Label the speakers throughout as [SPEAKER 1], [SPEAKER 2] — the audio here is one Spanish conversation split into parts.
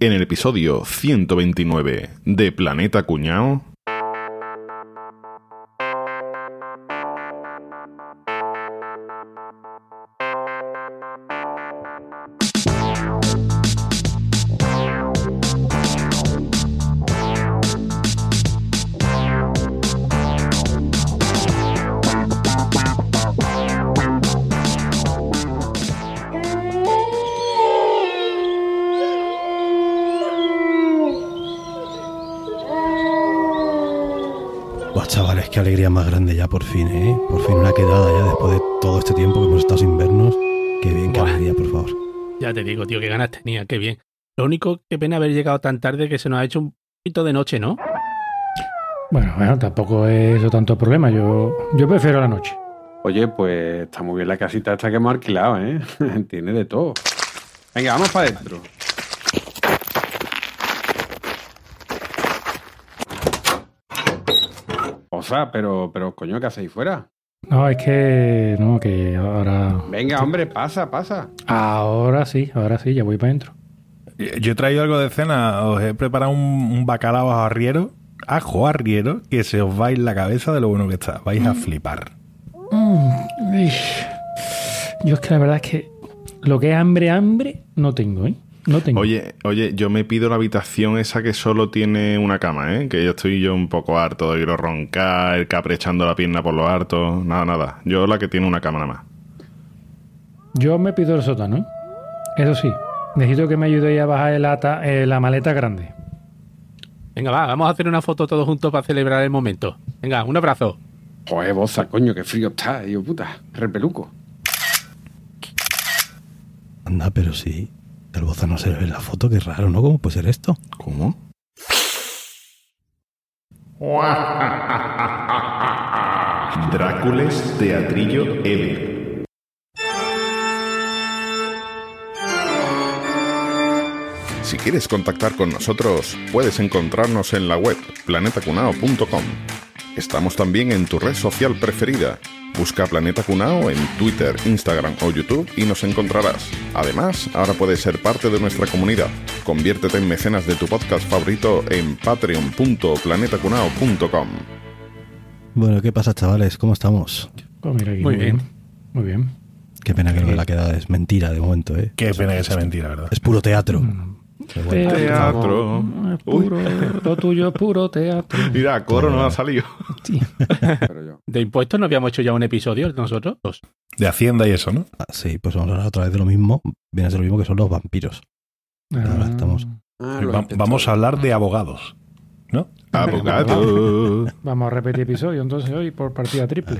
[SPEAKER 1] En el episodio 129 de Planeta Cuñao.
[SPEAKER 2] Más grande ya por fin, ¿eh? Por fin una quedada ya después de todo este tiempo que hemos estado sin vernos. Qué bien, qué
[SPEAKER 3] Buah.
[SPEAKER 2] alegría, por favor.
[SPEAKER 3] Ya te digo, tío, qué ganas tenía, qué bien. Lo único que pena haber llegado tan tarde que se nos ha hecho un poquito de noche, ¿no?
[SPEAKER 4] Bueno, bueno, tampoco es eso tanto problema. Yo, yo prefiero la noche.
[SPEAKER 5] Oye, pues está muy bien la casita esta que hemos alquilado, ¿eh? Tiene de todo. Venga, vamos para adentro. O sea, pero, pero coño, ¿qué hacéis fuera?
[SPEAKER 4] No, es que. No, que ahora.
[SPEAKER 5] Venga, hombre, pasa, pasa.
[SPEAKER 4] Ahora sí, ahora sí, ya voy para adentro.
[SPEAKER 6] Yo he traído algo de cena. Os he preparado un, un bacalao arriero, ajo arriero, que se os va a ir la cabeza de lo bueno que está. Vais a flipar.
[SPEAKER 4] Mm. Yo es que la verdad es que lo que es hambre, hambre, no tengo, ¿eh? No tengo.
[SPEAKER 1] Oye, oye, yo me pido la habitación esa que solo tiene una cama, ¿eh? Que yo estoy yo un poco harto de ir a roncar, caprechando la pierna por lo harto. Nada, nada. Yo la que tiene una cama nada más.
[SPEAKER 4] Yo me pido el sótano. Eso sí, necesito que me ayudéis a bajar el ata- eh, la maleta grande.
[SPEAKER 3] Venga, va, vamos a hacer una foto todos juntos para celebrar el momento. Venga, un abrazo.
[SPEAKER 5] Joder, boza, coño, qué frío está, hijo puta. Repeluco.
[SPEAKER 2] Anda, pero sí. El no se ve en la foto, qué raro, ¿no? ¿Cómo puede ser esto?
[SPEAKER 1] ¿Cómo? Drácules Teatrillo Ever. Si quieres contactar con nosotros, puedes encontrarnos en la web planetacunao.com. Estamos también en tu red social preferida. Busca Planeta Cunao en Twitter, Instagram o YouTube y nos encontrarás. Además, ahora puedes ser parte de nuestra comunidad. Conviértete en mecenas de tu podcast favorito en patreon.planetacunao.com.
[SPEAKER 2] Bueno, ¿qué pasa, chavales? ¿Cómo estamos?
[SPEAKER 4] Pues mira aquí,
[SPEAKER 3] Muy bien.
[SPEAKER 4] Muy bien.
[SPEAKER 2] Qué pena que lo de la quedada es mentira de momento, ¿eh?
[SPEAKER 6] Qué pena que sea mentira, ¿verdad?
[SPEAKER 2] Es puro teatro.
[SPEAKER 4] Mm.
[SPEAKER 1] Teatro.
[SPEAKER 4] Es puro, lo tuyo es puro teatro.
[SPEAKER 1] Mira, coro no ha salido.
[SPEAKER 4] Sí.
[SPEAKER 3] De impuestos no habíamos hecho ya un episodio nosotros. Dos.
[SPEAKER 6] De Hacienda y eso, ¿no?
[SPEAKER 2] ah, sí, pues vamos a hablar otra vez de lo mismo. Viene a ser lo mismo que son los vampiros. Ahora
[SPEAKER 4] Ah.
[SPEAKER 2] estamos.
[SPEAKER 5] Ah,
[SPEAKER 6] Va- vamos a hablar de abogados, ¿no?
[SPEAKER 1] Abogado.
[SPEAKER 4] Vamos a repetir episodio entonces hoy por partida triple.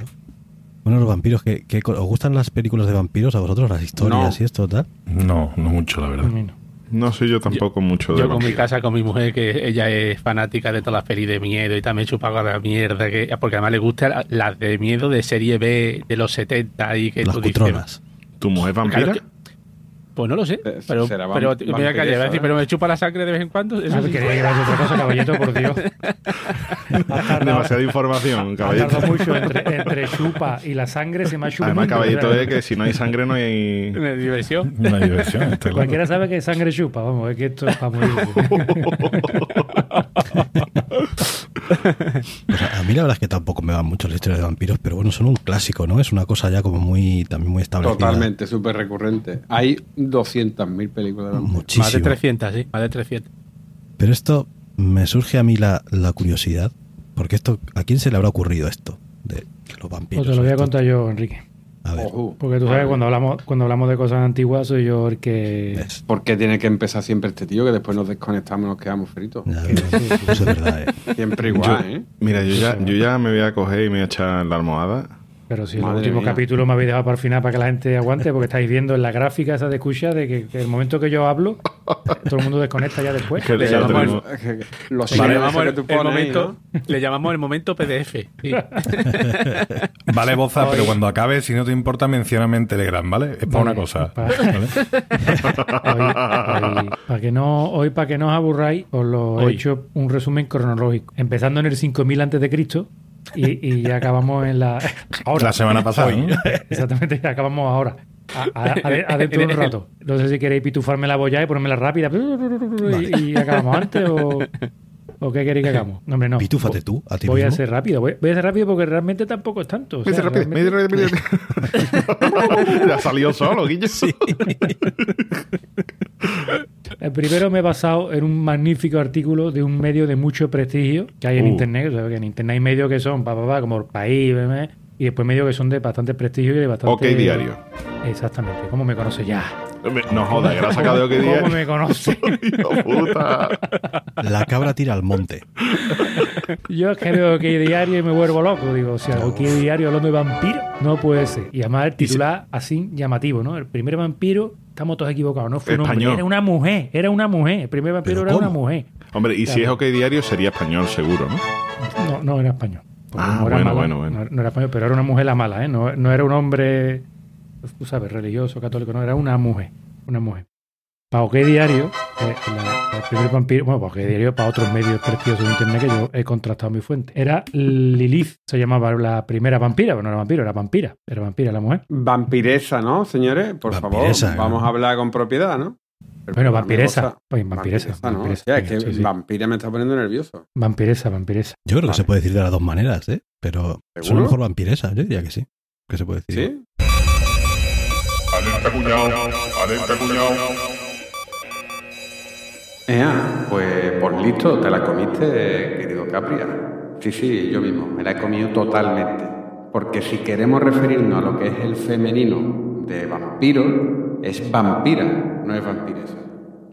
[SPEAKER 2] Bueno, los vampiros, ¿qué, qué co- os gustan las películas de vampiros a vosotros? ¿Las historias
[SPEAKER 5] No.
[SPEAKER 2] y esto, tal?
[SPEAKER 6] No, no mucho, la
[SPEAKER 4] A
[SPEAKER 6] verdad.
[SPEAKER 4] mí no.
[SPEAKER 1] No sé yo tampoco mucho de
[SPEAKER 3] Yo con mi casa, con mi mujer, que ella es fanática de todas las pelis de miedo y también chupa con la mierda, que, porque además le gustan la- las de miedo de serie B de los 70 y que
[SPEAKER 2] las
[SPEAKER 3] tú dices.
[SPEAKER 1] ¿Tu mujer vampira?
[SPEAKER 3] Claro que- pues no lo sé,
[SPEAKER 5] Eh,
[SPEAKER 3] pero,
[SPEAKER 5] será
[SPEAKER 3] pero me voy a callar,
[SPEAKER 5] vampiresa,
[SPEAKER 3] voy a decir,
[SPEAKER 5] ¿eh?
[SPEAKER 3] pero me chupa la sangre de vez en cuando. Eso
[SPEAKER 4] Ah,
[SPEAKER 3] sí.
[SPEAKER 4] quería llevar otra cosa, caballito, por Dios.
[SPEAKER 1] Demasiada información, caballito.
[SPEAKER 4] tardado mucho entre, entre chupa y la sangre se me ha chupado.
[SPEAKER 1] Además, caballito es que si no hay sangre no hay...
[SPEAKER 3] De diversión.
[SPEAKER 6] Una diversión. está claro.
[SPEAKER 4] Cualquiera sabe que sangre chupa, vamos, es que esto es para morir.
[SPEAKER 2] Pues a a mí la verdad es que tampoco me van mucho las historias de vampiros, pero bueno, son un clásico, ¿no? Es una cosa ya como muy, también muy establecida.
[SPEAKER 5] Totalmente, súper recurrente. Hay 200.000 películas de vampiros.
[SPEAKER 3] Más de
[SPEAKER 2] Muchísimo.
[SPEAKER 3] 300, sí, más de 300.
[SPEAKER 2] Pero esto me surge a mí la, la curiosidad, porque esto, ¿a quién se le habrá ocurrido esto de los vampiros?
[SPEAKER 4] Pues te lo voy a contar yo, Enrique.
[SPEAKER 2] A ver.
[SPEAKER 4] Porque tú sabes, cuando hablamos, cuando hablamos de cosas antiguas, soy yo el que.
[SPEAKER 2] ves,
[SPEAKER 5] ¿Por qué tiene que empezar siempre este tío que después nos desconectamos y nos quedamos fritos?
[SPEAKER 2] ya ves, eso es verdad, ¿eh?
[SPEAKER 5] Siempre igual,
[SPEAKER 1] Yo-
[SPEAKER 5] ¿eh?
[SPEAKER 1] Mira, yo ya, yo ya me voy a coger y me voy a echar la almohada.
[SPEAKER 4] Pero si en
[SPEAKER 5] Madre
[SPEAKER 4] el último
[SPEAKER 5] mía.
[SPEAKER 4] capítulo me habéis dejado para el final para que la gente aguante, porque estáis viendo en la gráfica esa de escucha de que, que el momento que yo hablo, todo el mundo desconecta ya después.
[SPEAKER 1] Que
[SPEAKER 3] Le llamamos el,
[SPEAKER 5] que tú
[SPEAKER 3] el
[SPEAKER 5] pones ahí,
[SPEAKER 3] momento,
[SPEAKER 5] ¿no?
[SPEAKER 3] le llamamos el momento PDF. sí.
[SPEAKER 6] Vale, Boza, pero cuando acabe, si no te importa, mencióname en Telegram, ¿vale? Es para una cosa.
[SPEAKER 4] pa-
[SPEAKER 6] ¿vale?
[SPEAKER 4] Hoy, para que no, hoy, para que no os aburráis, os lo he
[SPEAKER 3] Hoy.
[SPEAKER 4] hecho un resumen cronológico. Empezando en el 5000 antes de Cristo y, y ya acabamos en la. Ahora.
[SPEAKER 6] La semana pasada. ¿no?
[SPEAKER 4] Exactamente, ya acabamos ahora. Adentro de un rato. No sé si queréis pitufarme la boya y ponerme la rápida y, y acabamos antes o, o qué queréis que hagamos. No, hombre, no.
[SPEAKER 2] Pitúfate tú, a ti
[SPEAKER 4] Voy a ser rápido. Voy, voy a ser rápido porque realmente tampoco es tanto. o sea,
[SPEAKER 1] rápido,
[SPEAKER 4] realmente-
[SPEAKER 1] rápido. ya salió solo, Guille. Sí.
[SPEAKER 4] El primero me he basado en un magnífico artículo de un medio de mucho prestigio que hay en
[SPEAKER 1] Uh.
[SPEAKER 4] internet. O sea, que en internet hay medios que son pa, pa, pa, como el país, bebé, y después medios que son de bastante prestigio y de bastante.
[SPEAKER 1] Ok, diario.
[SPEAKER 4] Exactamente. ¿Cómo me conoce ya?
[SPEAKER 1] No jodas, que la has sacado de OK
[SPEAKER 4] ¿Cómo
[SPEAKER 1] Diario.
[SPEAKER 4] me conoce?
[SPEAKER 1] Puta.
[SPEAKER 2] La cabra tira al monte.
[SPEAKER 4] Yo es que veo OK Diario y me vuelvo loco. Digo, o sea, OK Diario hablando de vampiro, no puede ser. Y además el titular así llamativo, ¿no? El primer vampiro, estamos todos equivocados, no fue un hombre,
[SPEAKER 1] Español.
[SPEAKER 4] era una mujer, era una mujer. El primer vampiro
[SPEAKER 2] ¿Pero
[SPEAKER 4] era una
[SPEAKER 2] cómo?
[SPEAKER 4] mujer.
[SPEAKER 1] Hombre, y si es OK Diario sería español seguro, ¿no?
[SPEAKER 4] No, no era español.
[SPEAKER 1] Ah,
[SPEAKER 4] no era
[SPEAKER 1] bueno,
[SPEAKER 4] mala,
[SPEAKER 1] bueno, bueno.
[SPEAKER 4] No, no era pero era una mujer la mala, ¿eh? No, no era un hombre, tú sabes, religioso, católico, no, era una mujer. Una mujer. Para OK Diario, eh, la- el primer vampiro, bueno, para OK Diario, para otros medios prestigiosos de internet que yo he contrastado mi fuente. Era Lilith, se llamaba la primera vampira, pero no era vampiro, era vampira. Era vampira la mujer.
[SPEAKER 5] Vampiresa, ¿no, señores? Por favor, vamos a hablar con propiedad, ¿no?
[SPEAKER 4] Bueno, vampiresa. Pues vampiresa.
[SPEAKER 5] ¿no?
[SPEAKER 4] vampiresa,
[SPEAKER 5] Ya, es que
[SPEAKER 4] sí, sí.
[SPEAKER 5] vampira me está poniendo nervioso.
[SPEAKER 4] Vampiresa, vampiresa.
[SPEAKER 2] Yo creo que se puede decir de las dos maneras, ¿eh? Pero
[SPEAKER 5] ¿Seguro?
[SPEAKER 2] suena mejor vampiresa, yo diría que sí. Que se puede decir.
[SPEAKER 5] ¿Sí?
[SPEAKER 7] Alerta cuñado, alerta cuñado.
[SPEAKER 5] Ea, pues por listo, te la comiste, querido Capria. Sí, sí, yo mismo, me la he comido totalmente. Porque si queremos referirnos a lo que es el femenino de vampiro, es vampira, no es vampiresa.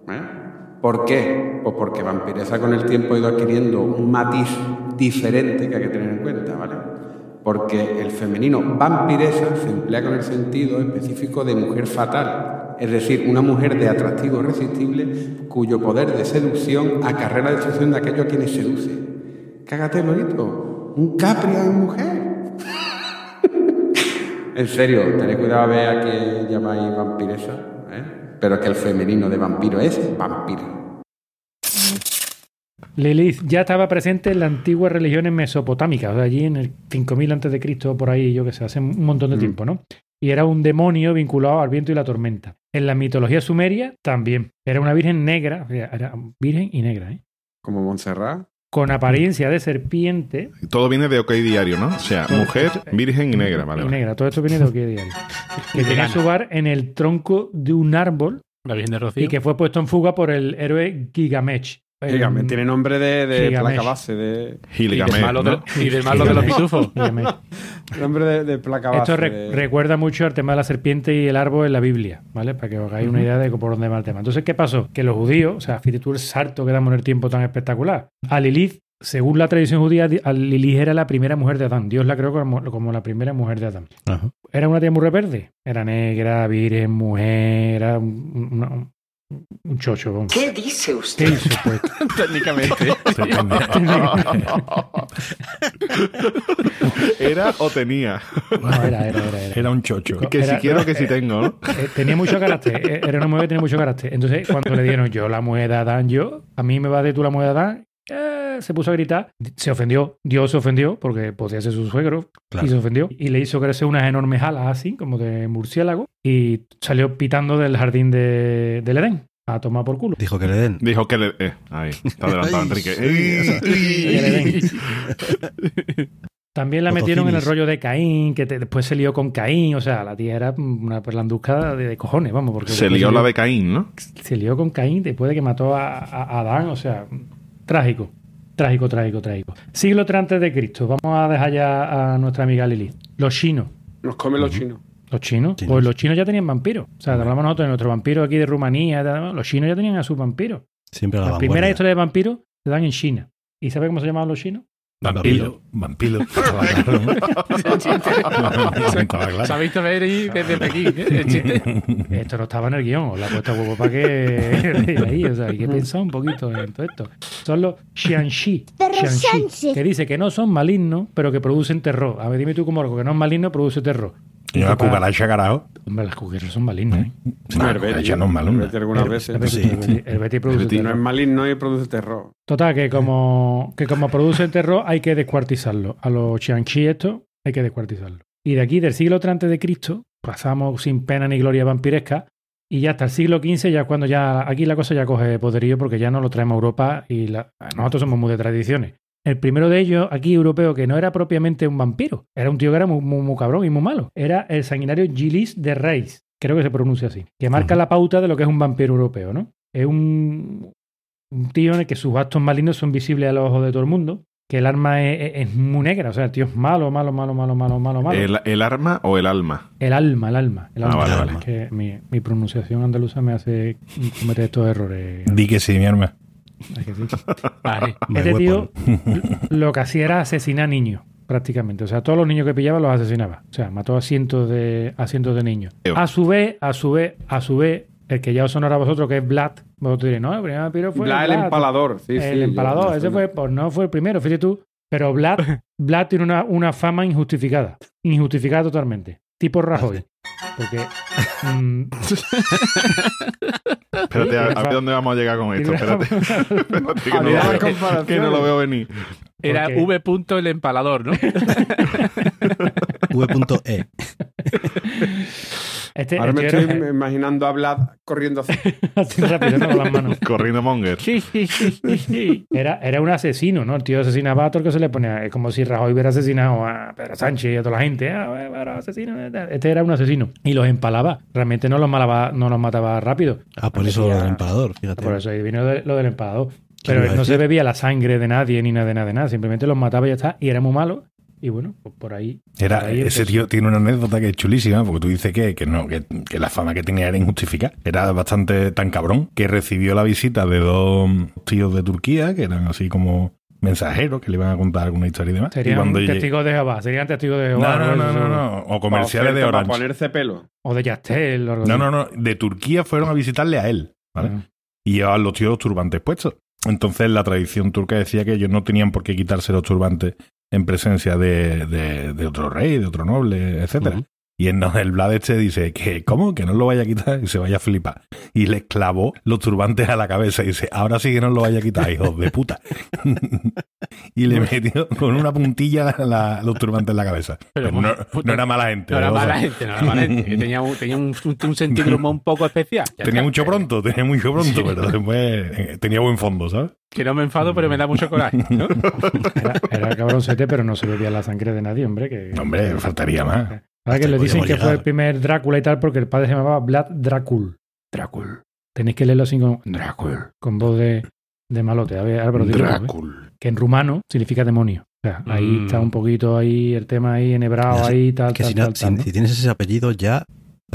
[SPEAKER 5] ¿Eh? ¿Por qué? Pues porque vampiresa con el tiempo ha ido adquiriendo un matiz diferente que hay que tener en cuenta, ¿vale? Porque el femenino vampiresa se emplea con el sentido específico de mujer fatal, es decir, una mujer de atractivo irresistible cuyo poder de seducción acarrea la destrucción de aquello a quienes seduce. Cágate, bonito. Un capria en mujer. En serio, tened cuidado a ver a quién llamáis vampiresa, ¿eh? Pero que el femenino de vampiro es vampiro.
[SPEAKER 4] Lilith ya estaba presente en las antiguas religiones mesopotámicas, o sea, allí en el 5000 antes de Cristo, por ahí, yo que sé, hace un montón de
[SPEAKER 5] Mm.
[SPEAKER 4] tiempo, ¿no? Y era un demonio vinculado al viento y la tormenta. En la mitología sumeria también. Era una virgen negra, era virgen y negra, ¿eh?
[SPEAKER 5] Como Montserrat.
[SPEAKER 4] Con apariencia de serpiente
[SPEAKER 1] Todo viene de OK Diario, ¿no? O sea, mujer, virgen y negra, vale.
[SPEAKER 4] y negra. Todo esto viene de Oquia Diario. que tenía su bar en el tronco de un árbol
[SPEAKER 3] La Virgen de Rocío.
[SPEAKER 4] y que fue puesto en fuga por el héroe Gilgamesh.
[SPEAKER 5] Dígame,
[SPEAKER 4] El-
[SPEAKER 5] tiene nombre de, de placa base, de
[SPEAKER 3] y del
[SPEAKER 1] Gilgamesh,
[SPEAKER 3] malo,
[SPEAKER 1] ¿no?
[SPEAKER 3] de, y del malo de los pitufos.
[SPEAKER 5] Nombre de, de placa base.
[SPEAKER 4] Esto re-
[SPEAKER 5] de-
[SPEAKER 4] recuerda mucho al tema de la serpiente y el árbol en la Biblia, ¿vale? Para que os hagáis una idea de por dónde va el tema. Entonces, ¿qué pasó? Que los judíos, o sea, fíjate tú el salto que damos en el tiempo tan espectacular. A Lilith, según la tradición judía, a Lilith era la primera mujer de Adán. Dios la creó como, como la primera mujer de Adán. Era una tía muy verde. Era negra, virgen, mujer, era un, una- un chocho. vamos.
[SPEAKER 8] ¿Qué dice
[SPEAKER 4] ¿Qué
[SPEAKER 8] usted?
[SPEAKER 4] hizo, pues?
[SPEAKER 3] Técnicamente.
[SPEAKER 1] ¿Era o tenía?
[SPEAKER 4] No, era, era, era. era.
[SPEAKER 6] Era un chocho.
[SPEAKER 1] Que si quiero, que si tengo, ¿no?
[SPEAKER 4] Eh, tenía mucho carácter, eh, era una mujer que tenía mucho carácter. Entonces, cuando le dieron yo la mujer de Adán, yo, a mí me va de tú la mujer de Adán, se puso a gritar, se ofendió, Dios se ofendió, porque podía ser su suegro,
[SPEAKER 2] Claro.
[SPEAKER 4] y se ofendió, y le hizo crecer unas enormes alas así, como de murciélago, y salió pitando del jardín de, del Edén, a tomar por culo.
[SPEAKER 2] Dijo que le den.
[SPEAKER 1] Dijo que le... Eh, ahí, está adelantado Enrique.
[SPEAKER 4] También la metieron en el rollo de Caín, que te- después se lió con Caín, o sea, la tía era una perlanduzca de, de cojones, vamos, porque
[SPEAKER 1] Se lió la de Caín, ¿no?
[SPEAKER 4] se lió con Caín después de que mató a, a- a Adán, o sea, trágico, trágico, trágico, trágico. Siglo III antes de Cristo, vamos a dejar ya a nuestra amiga Lilith. Los chinos.
[SPEAKER 5] Nos come los chinos.
[SPEAKER 4] ¿Los chinos?
[SPEAKER 2] Chinos.
[SPEAKER 4] Pues los chinos ya tenían vampiros. O sea, hablamos nosotros de nuestro vampiro aquí de Rumanía. Los chinos ya tenían a sus vampiros.
[SPEAKER 2] Siempre a la
[SPEAKER 4] Las primeras
[SPEAKER 2] vanguardia.
[SPEAKER 4] historias de vampiros se dan en China. ¿Y sabe cómo se llamaban los chinos?
[SPEAKER 6] Vampiro. Vampiro. Estaba claro, ¿no? Estaba claro.
[SPEAKER 3] Se ha visto ver ahí desde Pekín. ¿eh? El chiste.
[SPEAKER 4] Esto no estaba en el guion, os la he puesto a huevo para que ahí, o sea, hay que pensar un poquito en todo esto. Son los Xianxi, Xianxi, que dice que no son malignos, pero que producen terror. A ver, dime tú como algo que no es maligno produce terror.
[SPEAKER 6] Y una cucaracha, carajo.
[SPEAKER 4] Hombre, las cucarachas son malignas, ¿eh?
[SPEAKER 6] Una
[SPEAKER 5] El Betty,
[SPEAKER 6] cucaracha no es malo.
[SPEAKER 5] el algunas
[SPEAKER 4] El-
[SPEAKER 5] veces.
[SPEAKER 4] el el el Betty produce
[SPEAKER 5] No es maligno y produce terror.
[SPEAKER 4] Total, que como, que como produce terror hay que descuartizarlo. A los Xianxi estos hay que descuartizarlo. Y de aquí, del siglo III antes de Cristo, pasamos sin pena ni gloria vampiresca. Y ya hasta el siglo XV, ya cuando ya aquí la cosa ya coge poderío porque ya no lo traemos a Europa y la- nosotros somos muy de tradiciones. El primero de ellos, aquí europeo, que no era propiamente un vampiro, era un tío que era muy, muy- muy cabrón y muy malo. Era el sanguinario Gilles de Reis, creo que se pronuncia así, que marca la pauta de lo que es un vampiro europeo, ¿no? Es un, un tío en el que sus actos malignos son visibles a los ojos de todo el mundo, que el arma es, es- es muy negra, o sea, el tío es malo, malo, malo, malo, malo, malo, malo.
[SPEAKER 1] ¿El, el arma o el alma?
[SPEAKER 4] El alma, el alma. El
[SPEAKER 1] Ah,
[SPEAKER 4] alma.
[SPEAKER 1] vale,
[SPEAKER 4] Es
[SPEAKER 2] vale.
[SPEAKER 4] que mi, mi pronunciación andaluza me hace cometer estos errores.
[SPEAKER 6] Di que sí, mi arma.
[SPEAKER 4] Este tío lo que hacía era asesinar niños, prácticamente. O sea, todos los niños que pillaba los asesinaba. O sea, mató a cientos de, a cientos de niños. A su vez, a su vez, a su vez, el que ya os sonará a vosotros, que es Vlad, vosotros diréis, no, el primer vampiro fue
[SPEAKER 9] Bla, el
[SPEAKER 4] Vlad.
[SPEAKER 9] empalador. Sí, sí,
[SPEAKER 4] el empalador,
[SPEAKER 9] yo
[SPEAKER 4] ese fue, pues no fue el primero, fíjate tú. Pero Vlad, Vlad tiene una, una fama injustificada. Injustificada totalmente. Tipo Rajoy. Porque. mm,
[SPEAKER 1] Espérate, a, a ver dónde vamos a llegar con esto. Espérate. Espérate, que, no veo, que no lo veo venir.
[SPEAKER 3] Era
[SPEAKER 4] Porque-
[SPEAKER 3] V. punto el empalador, ¿no?
[SPEAKER 2] V.E.
[SPEAKER 4] este,
[SPEAKER 9] Ahora me
[SPEAKER 4] este
[SPEAKER 9] estoy
[SPEAKER 4] era-
[SPEAKER 9] imaginando a Vlad corriendo así.
[SPEAKER 4] así rápido, ¿no? Con las manos.
[SPEAKER 1] Corriendo Monger.
[SPEAKER 4] Era, era un asesino, ¿no? El tío asesinaba a todo el que se le ponía. Es como si Rajoy hubiera asesinado a Pedro Sánchez y a toda la gente. Ah, bueno, asesino. Este era un asesino. Y los empalaba. Realmente no los, malaba- no los mataba rápido.
[SPEAKER 2] Ah, por eso lo del empalador, fíjate.
[SPEAKER 4] Por eso ahí vino lo del empalador.
[SPEAKER 2] ¿Qué
[SPEAKER 4] Pero
[SPEAKER 2] a
[SPEAKER 4] no se bebía la sangre de nadie ni nada de nada de nada. Simplemente los mataba y ya está. Y era muy malo. Y bueno, pues por ahí.
[SPEAKER 6] Era,
[SPEAKER 4] por ahí
[SPEAKER 6] ese
[SPEAKER 4] empezó.
[SPEAKER 6] tío tiene una anécdota que es chulísima, porque tú dices que, que no, que, que la fama que tenía era injustificada. Era bastante tan cabrón que recibió la visita de dos tíos de Turquía, que eran así como mensajeros, que le iban a contar alguna historia y demás.
[SPEAKER 4] Serían testigos de Jehová. Serían testigos de Jehová.
[SPEAKER 6] No, no, no, no, no. O comerciales de
[SPEAKER 9] Para
[SPEAKER 6] Orange.
[SPEAKER 9] ponerse pelo.
[SPEAKER 4] O de Yastel. o algo
[SPEAKER 6] No,
[SPEAKER 4] así.
[SPEAKER 6] no, no. De Turquía fueron a visitarle a él, ¿vale?
[SPEAKER 4] Ah.
[SPEAKER 6] Y llevaban los tíos los turbantes puestos. Entonces la tradición turca decía que ellos no tenían por qué quitarse los turbantes en presencia de, de- otro rey, de otro noble, etcétera. Y en el Vlad este dice que, ¿cómo? Que no lo vaya a quitar y se vaya a flipar. Y le clavó los turbantes a la cabeza y dice, ahora sí que no lo vaya a quitar, hijos de puta. y le metió con una puntilla la- los turbantes en la cabeza.
[SPEAKER 3] Pero
[SPEAKER 6] Pero, no,
[SPEAKER 3] puta-
[SPEAKER 6] no era mala gente.
[SPEAKER 3] No era
[SPEAKER 6] sea,
[SPEAKER 3] mala gente, no era mala gente. que tenía un, tenía un, un sentido un poco especial. Ya
[SPEAKER 6] Tenía
[SPEAKER 3] está.
[SPEAKER 6] mucho pronto, tenía mucho pronto,
[SPEAKER 3] Sí.
[SPEAKER 6] pero después eh, tenía buen fondo, ¿sabes?
[SPEAKER 3] Que no me enfado, pero me da mucho coraje. ¿no?
[SPEAKER 4] Era, era cabroncete, pero no se bebía la sangre de nadie, hombre. Que,
[SPEAKER 6] Hombre, faltaría más.
[SPEAKER 4] Ahora que le dicen que fue el primer Drácula y tal, porque el padre se llamaba Vlad Dracul. Dracul. Tenéis que leerlo así con Dracul. Con voz de, de malote. A ver, Álvaro, ¿eh?
[SPEAKER 6] Drácula.
[SPEAKER 4] Que en rumano significa demonio. O sea, ahí
[SPEAKER 3] Mm.
[SPEAKER 4] está un poquito ahí el tema ahí enhebrado, ahí tal,
[SPEAKER 2] que
[SPEAKER 4] tal,
[SPEAKER 2] si, no-
[SPEAKER 4] tal,
[SPEAKER 2] si-
[SPEAKER 4] tal, ¿no?
[SPEAKER 2] si tienes ese apellido ya,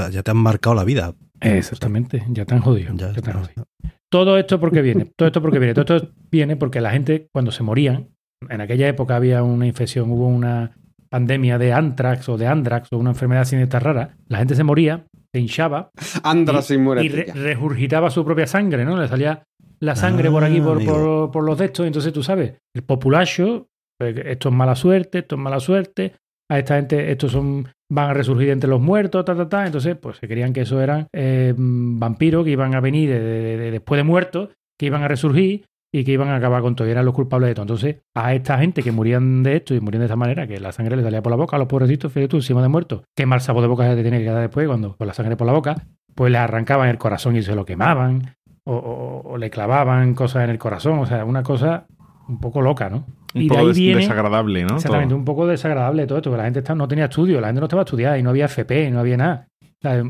[SPEAKER 2] ya te han marcado la vida.
[SPEAKER 4] Exactamente, ya te han jodido.
[SPEAKER 2] Ya
[SPEAKER 4] ya te han jodido. Todo esto porque viene, todo esto porque viene, todo esto viene porque la gente cuando se morían, en aquella época había una infección, hubo una pandemia de antrax o de andrax o una enfermedad siniestra rara, la gente se moría, se hinchaba
[SPEAKER 9] Andras y,
[SPEAKER 4] y re- regurgitaba su propia sangre, ¿no? Le salía la sangre por aquí,
[SPEAKER 2] Ah,
[SPEAKER 4] por, por, por los de estos, entonces tú sabes, el populacho, pues, esto es mala suerte, esto es mala suerte, a esta gente, estos son van a resurgir entre los muertos, ta, ta, ta. Entonces, pues se creían que eso eran eh, vampiros que iban a venir de- de- de- después de muertos, que iban a resurgir y que iban a acabar con todo, y eran los culpables de todo. Entonces, a esta gente que morían de esto y morían de esta manera, que la sangre les salía por la boca a los pobrecitos, fíjate tú, encima de muertos, qué mal sabor de boca se te tiene que quedar después cuando con la sangre por la boca, pues les arrancaban el corazón y se lo quemaban, o, o- o le clavaban cosas en el corazón, o sea, una cosa un poco loca, ¿no?
[SPEAKER 1] Un
[SPEAKER 4] y de
[SPEAKER 1] poco
[SPEAKER 4] ahí
[SPEAKER 1] des-
[SPEAKER 4] viene...
[SPEAKER 1] desagradable, ¿no?
[SPEAKER 4] Exactamente,
[SPEAKER 1] Todo.
[SPEAKER 4] un poco desagradable todo esto, que la gente está- no tenía estudio, la gente no estaba estudiada y no había FP, no había nada. O sea,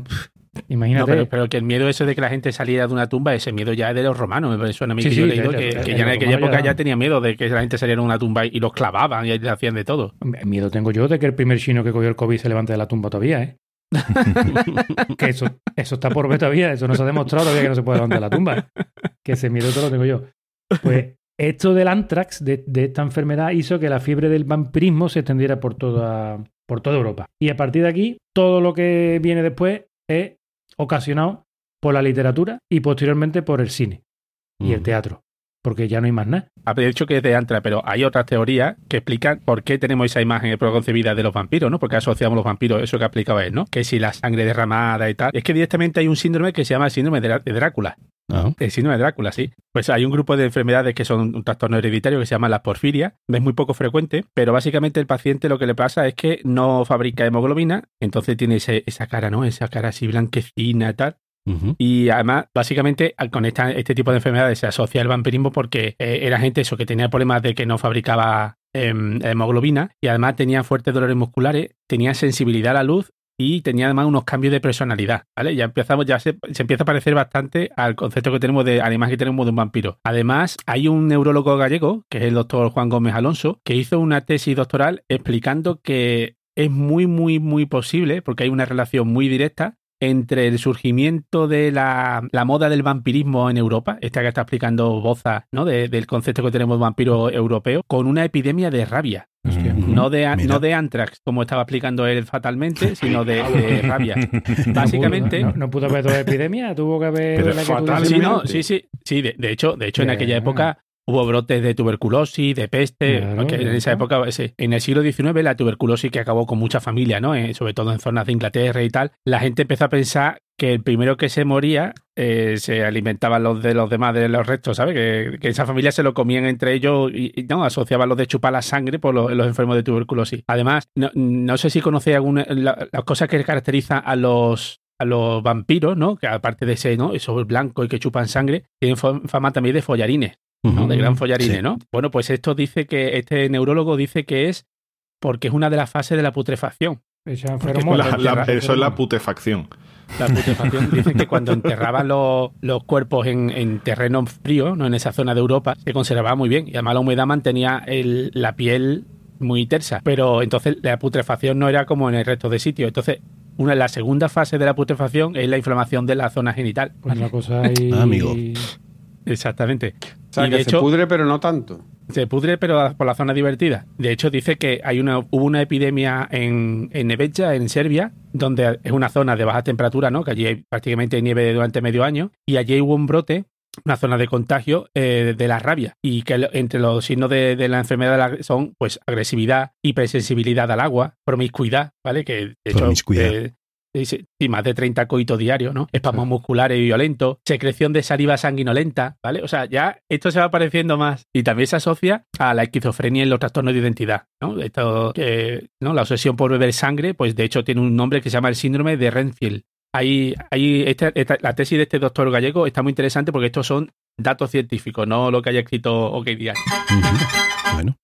[SPEAKER 3] No,
[SPEAKER 4] imagínate.
[SPEAKER 3] pero, pero que el miedo ese de que la gente saliera de una tumba, ese miedo ya es de los romanos. Me suena a mí
[SPEAKER 4] Sí,
[SPEAKER 3] que
[SPEAKER 4] sí,
[SPEAKER 3] yo he leído
[SPEAKER 4] de-
[SPEAKER 3] que,
[SPEAKER 4] de-
[SPEAKER 3] que
[SPEAKER 4] de
[SPEAKER 3] ya en aquella época
[SPEAKER 4] ya-
[SPEAKER 3] ya tenía miedo de que la gente saliera de una tumba y los clavaban y hacían de todo.
[SPEAKER 4] Miedo tengo yo de que el primer chino que cogió el COVID se levante de la tumba todavía, ¿eh? que eso, eso está por ver todavía, eso no se ha demostrado todavía que no se puede levantar de la tumba. Que ese miedo todo lo tengo yo. Pues esto del antrax, de, de esta enfermedad, hizo que la fiebre del vampirismo se extendiera por toda, por toda Europa. Y a partir de aquí, todo lo que viene después es ocasionado por la literatura y posteriormente por el cine y el
[SPEAKER 2] Mm.
[SPEAKER 4] teatro. Porque ya no hay más nada.
[SPEAKER 3] Ha dicho que es de Antra, pero hay otras teorías que explican por qué tenemos esa imagen preconcebida de los vampiros, ¿no? Porque asociamos los vampiros, eso que ha explicado él, ¿no? Que si la sangre derramada y tal. Es que directamente hay un síndrome que se llama el síndrome de, Drá- de Drácula.
[SPEAKER 2] Ah,
[SPEAKER 3] El síndrome de Drácula, sí. Pues hay un grupo de enfermedades que son un trastorno hereditario que se llama la porfiria. Es muy poco frecuente, pero básicamente el paciente lo que le pasa es que no fabrica hemoglobina, entonces tiene ese- esa cara, ¿no? Esa cara así blanquecina y tal. Y además, básicamente, con esta- este tipo de enfermedades se asocia el vampirismo porque eh, era gente eso que tenía problemas de que no fabricaba em, hemoglobina y además tenía fuertes dolores musculares, tenía sensibilidad a la luz y tenía además unos cambios de personalidad, ¿vale? Ya empezamos, ya se, empieza a parecer bastante al concepto que tenemos de, a la imagen que tenemos de un vampiro. Además, hay un neurólogo gallego, que es el doctor Juan Gómez Alonso, que hizo una tesis doctoral explicando que es muy, muy, muy posible, porque hay una relación muy directa entre el surgimiento de la, la moda del vampirismo en Europa, esta que está explicando Boza, ¿no? De- del concepto que tenemos de vampiro europeo, con una epidemia de rabia.
[SPEAKER 4] Hostia.
[SPEAKER 3] No de,
[SPEAKER 2] Mira.
[SPEAKER 3] no de antrax, como estaba explicando él fatalmente, sino de, de rabia. Básicamente.
[SPEAKER 4] No, no pudo haber toda epidemia, tuvo que haber.
[SPEAKER 6] Pero
[SPEAKER 4] la que tú
[SPEAKER 1] fatal,
[SPEAKER 3] Sí, no, sí, sí, sí. De, de hecho, de hecho, en aquella época hubo brotes de tuberculosis, de peste.
[SPEAKER 4] Claro,
[SPEAKER 3] en esa época, ese- en el siglo XIX, la tuberculosis que acabó con mucha familia, ¿no? Eh, sobre todo en zonas de Inglaterra y tal, la gente empezó a pensar que el primero que se moría eh, se alimentaban los de los demás de los restos, ¿sabes? Que, que esa familia se lo comían entre ellos y, y, no asociaban los de chupar la sangre por los, los enfermos de tuberculosis. Además, no, no sé si conocéis alguna la- las cosas que caracterizan a los a los vampiros, ¿no? Que aparte de ese, ¿no? Esos blancos y que chupan sangre, tienen fam- fama también de follarines, ¿no? De gran follarines,
[SPEAKER 2] Sí.
[SPEAKER 3] ¿no? Bueno, pues esto dice que este neurólogo dice que es porque es una de las fases de la putrefacción.
[SPEAKER 4] Echan.
[SPEAKER 1] La- la- eso es la putefacción.
[SPEAKER 3] La putrefacción dice que cuando enterraban los, los cuerpos en, en terreno frío, no en esa zona de Europa, se conservaba muy bien. Y además la humedad mantenía el- la piel muy tersa. Pero entonces la putrefacción no era como en el resto de sitios. Entonces, una, la segunda fase de la putrefacción es la inflamación de la zona genital.
[SPEAKER 4] Pues la cosa ahí.
[SPEAKER 2] Ah, amigo.
[SPEAKER 3] Exactamente.
[SPEAKER 9] O sea,
[SPEAKER 3] y
[SPEAKER 9] que
[SPEAKER 3] de
[SPEAKER 9] se
[SPEAKER 3] hecho,
[SPEAKER 9] pudre, pero no tanto.
[SPEAKER 3] se pudre, pero por la zona divertida. De hecho, dice que hay una, hubo una epidemia en, en Neveća, en Serbia, donde es una zona de baja temperatura, ¿no? Que allí hay prácticamente nieve durante medio año, y allí hubo un brote, una zona de contagio eh, de la rabia, y que entre los signos de, de la enfermedad son, pues, agresividad, hipersensibilidad al agua, promiscuidad, ¿vale? Que, de hecho,
[SPEAKER 2] Promiscuidad.
[SPEAKER 3] eh, Sí, sí, más de 30 coitos diarios, ¿no? Espasmos musculares y violentos, secreción de saliva sanguinolenta, ¿vale? O sea, ya esto se va pareciendo más. Y también se asocia a la esquizofrenia y los trastornos de identidad, ¿no? Esto, ¿no? La obsesión por beber sangre, pues de hecho tiene un nombre que se llama el síndrome de Renfield. Ahí, ahí esta- esta- la tesis de este doctor gallego está muy interesante porque estos son datos científicos, no lo que haya escrito OK Diario.
[SPEAKER 2] Bueno,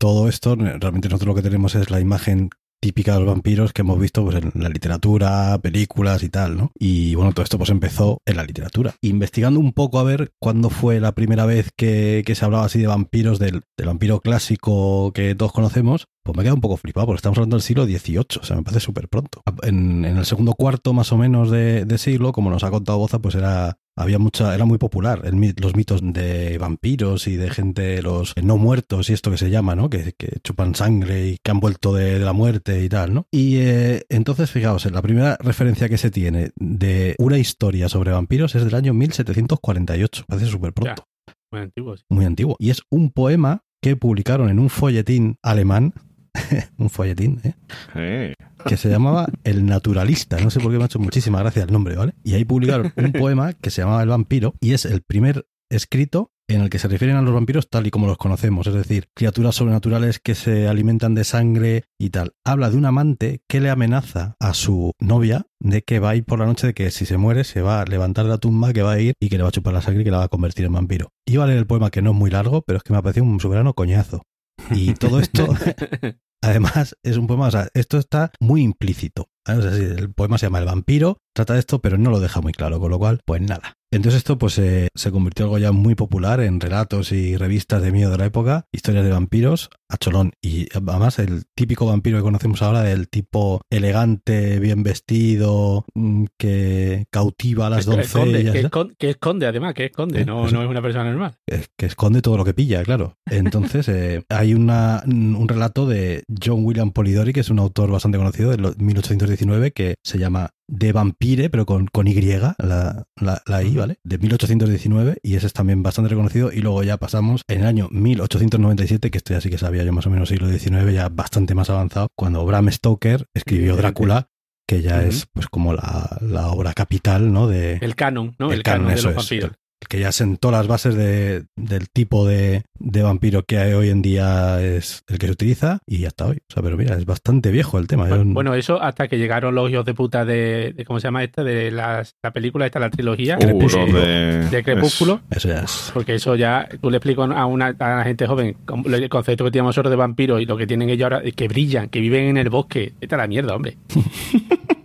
[SPEAKER 2] todo esto, realmente nosotros lo que tenemos es la imagen típica de los vampiros que hemos visto pues, en la literatura, películas y tal, ¿no? Y bueno, todo esto pues empezó en la literatura. Investigando un poco a ver cuándo fue la primera vez que, se hablaba así de vampiros, del, vampiro clásico que todos conocemos, pues me he quedado un poco flipado porque estamos hablando del siglo XVIII, o sea, me parece súper pronto. En, en el segundo cuarto más o menos de, de siglo, como nos ha contado Boza, pues era había mucha, era muy popular el los mitos de vampiros y de gente, los no muertos y esto que se llama, ¿no? Que, que chupan sangre y que han vuelto de, de la muerte y tal, ¿no? Y eh, entonces, fijaos, la primera referencia que se tiene de una historia sobre vampiros es del año 1748, parece súper pronto,
[SPEAKER 3] Muy antiguo, sí.
[SPEAKER 2] muy antiguo. Y es un poema que publicaron en un folletín alemán, un folletín, ¿eh? Que se llamaba El Naturalista. No sé por qué me ha hecho muchísima gracia el nombre, ¿vale? Y ahí publicaron un poema que se llamaba El Vampiro y es el primer escrito en el que se refieren a los vampiros tal y como los conocemos, es decir, criaturas sobrenaturales que se alimentan de sangre y tal. Habla de un amante que le amenaza a su novia de que va a ir por la noche, de que si se muere se va a levantar de la tumba, que va a ir y que le va a chupar la sangre y que la va a convertir en vampiro. Iba a leer el poema que no es muy largo, pero es que me ha parecido un soberano coñazo. Y todo esto Además, es un poema, o sea, esto está muy implícito. el poema se llama El vampiro, trata de esto, pero no lo deja muy claro, con lo cual, pues nada. Entonces esto pues eh, se convirtió en algo ya muy popular en relatos y revistas de miedo de la época, historias de vampiros, a cholón. Y además el típico vampiro que conocemos ahora, del tipo elegante, bien vestido, mm, que cautiva a las
[SPEAKER 3] Que esconde,
[SPEAKER 2] doncellas.
[SPEAKER 3] que, esconde, que esconde, además, que esconde,
[SPEAKER 2] Eh,
[SPEAKER 3] no, es una persona normal.
[SPEAKER 2] es que esconde todo lo que pilla, claro. Entonces, eh, hay una, un relato de John William Polidori, que es un autor bastante conocido, de lo- 1819, que se llama De Vampire, pero con, con Y, la, la, la I, ¿vale? De 1819, y ese es también bastante reconocido. Y luego ya pasamos en el año 1897, que esto ya sí que sabía yo más o menos siglo XIX, ya bastante más avanzado, cuando Bram Stoker escribió Drácula, que ya es pues como la, la obra capital, ¿no? De,
[SPEAKER 3] El canon, ¿no?
[SPEAKER 2] El
[SPEAKER 3] El, canon,
[SPEAKER 2] canon,
[SPEAKER 3] de
[SPEAKER 2] eso
[SPEAKER 3] los vampiros.
[SPEAKER 2] Que ya sentó las bases de, del tipo de, de vampiro que hay hoy en día es el que se utiliza y hasta hoy. O sea, pero mira, es bastante viejo el tema.
[SPEAKER 3] Bueno,
[SPEAKER 2] Yo-
[SPEAKER 3] bueno, eso hasta que llegaron los hijos de puta de, de- ¿cómo se llama esta? De las, la película esta, la trilogía.
[SPEAKER 1] Uh,
[SPEAKER 2] Crepúsculo.
[SPEAKER 1] de,
[SPEAKER 3] de Crepúsculo.
[SPEAKER 2] Eso ya es.
[SPEAKER 3] Porque eso ya, tú le explicas a una a la gente joven el concepto que teníamos nosotros de vampiros y lo que tienen ellos ahora, es que brillan, que viven en el bosque. Esta es la mierda, hombre.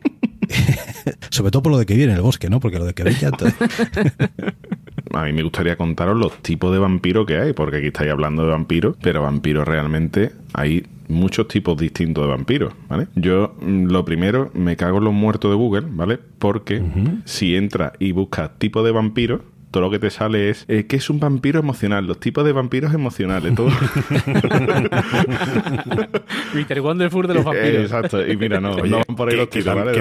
[SPEAKER 2] Sobre todo por lo de que viene en el bosque, ¿no? Porque lo de que brilla.
[SPEAKER 1] A mí me gustaría contaros los tipos de vampiros que hay, porque aquí estáis hablando de vampiros, pero vampiros realmente hay muchos tipos distintos de vampiros, ¿vale? Yo mm, lo primero me cago en los muertos de Google, ¿vale? Porque si entras y buscas tipo de vampiro, todo lo que te sale es eh, ¿qué es un vampiro emocional? Los tipos de vampiros emocionales, todo.
[SPEAKER 3] Mr. Wonderful de los
[SPEAKER 1] Eh,
[SPEAKER 3] vampiros.
[SPEAKER 1] Exacto, y mira, no,
[SPEAKER 6] Oye,
[SPEAKER 1] no van por ahí
[SPEAKER 6] que,
[SPEAKER 1] los
[SPEAKER 6] que
[SPEAKER 1] ¿vale?
[SPEAKER 6] que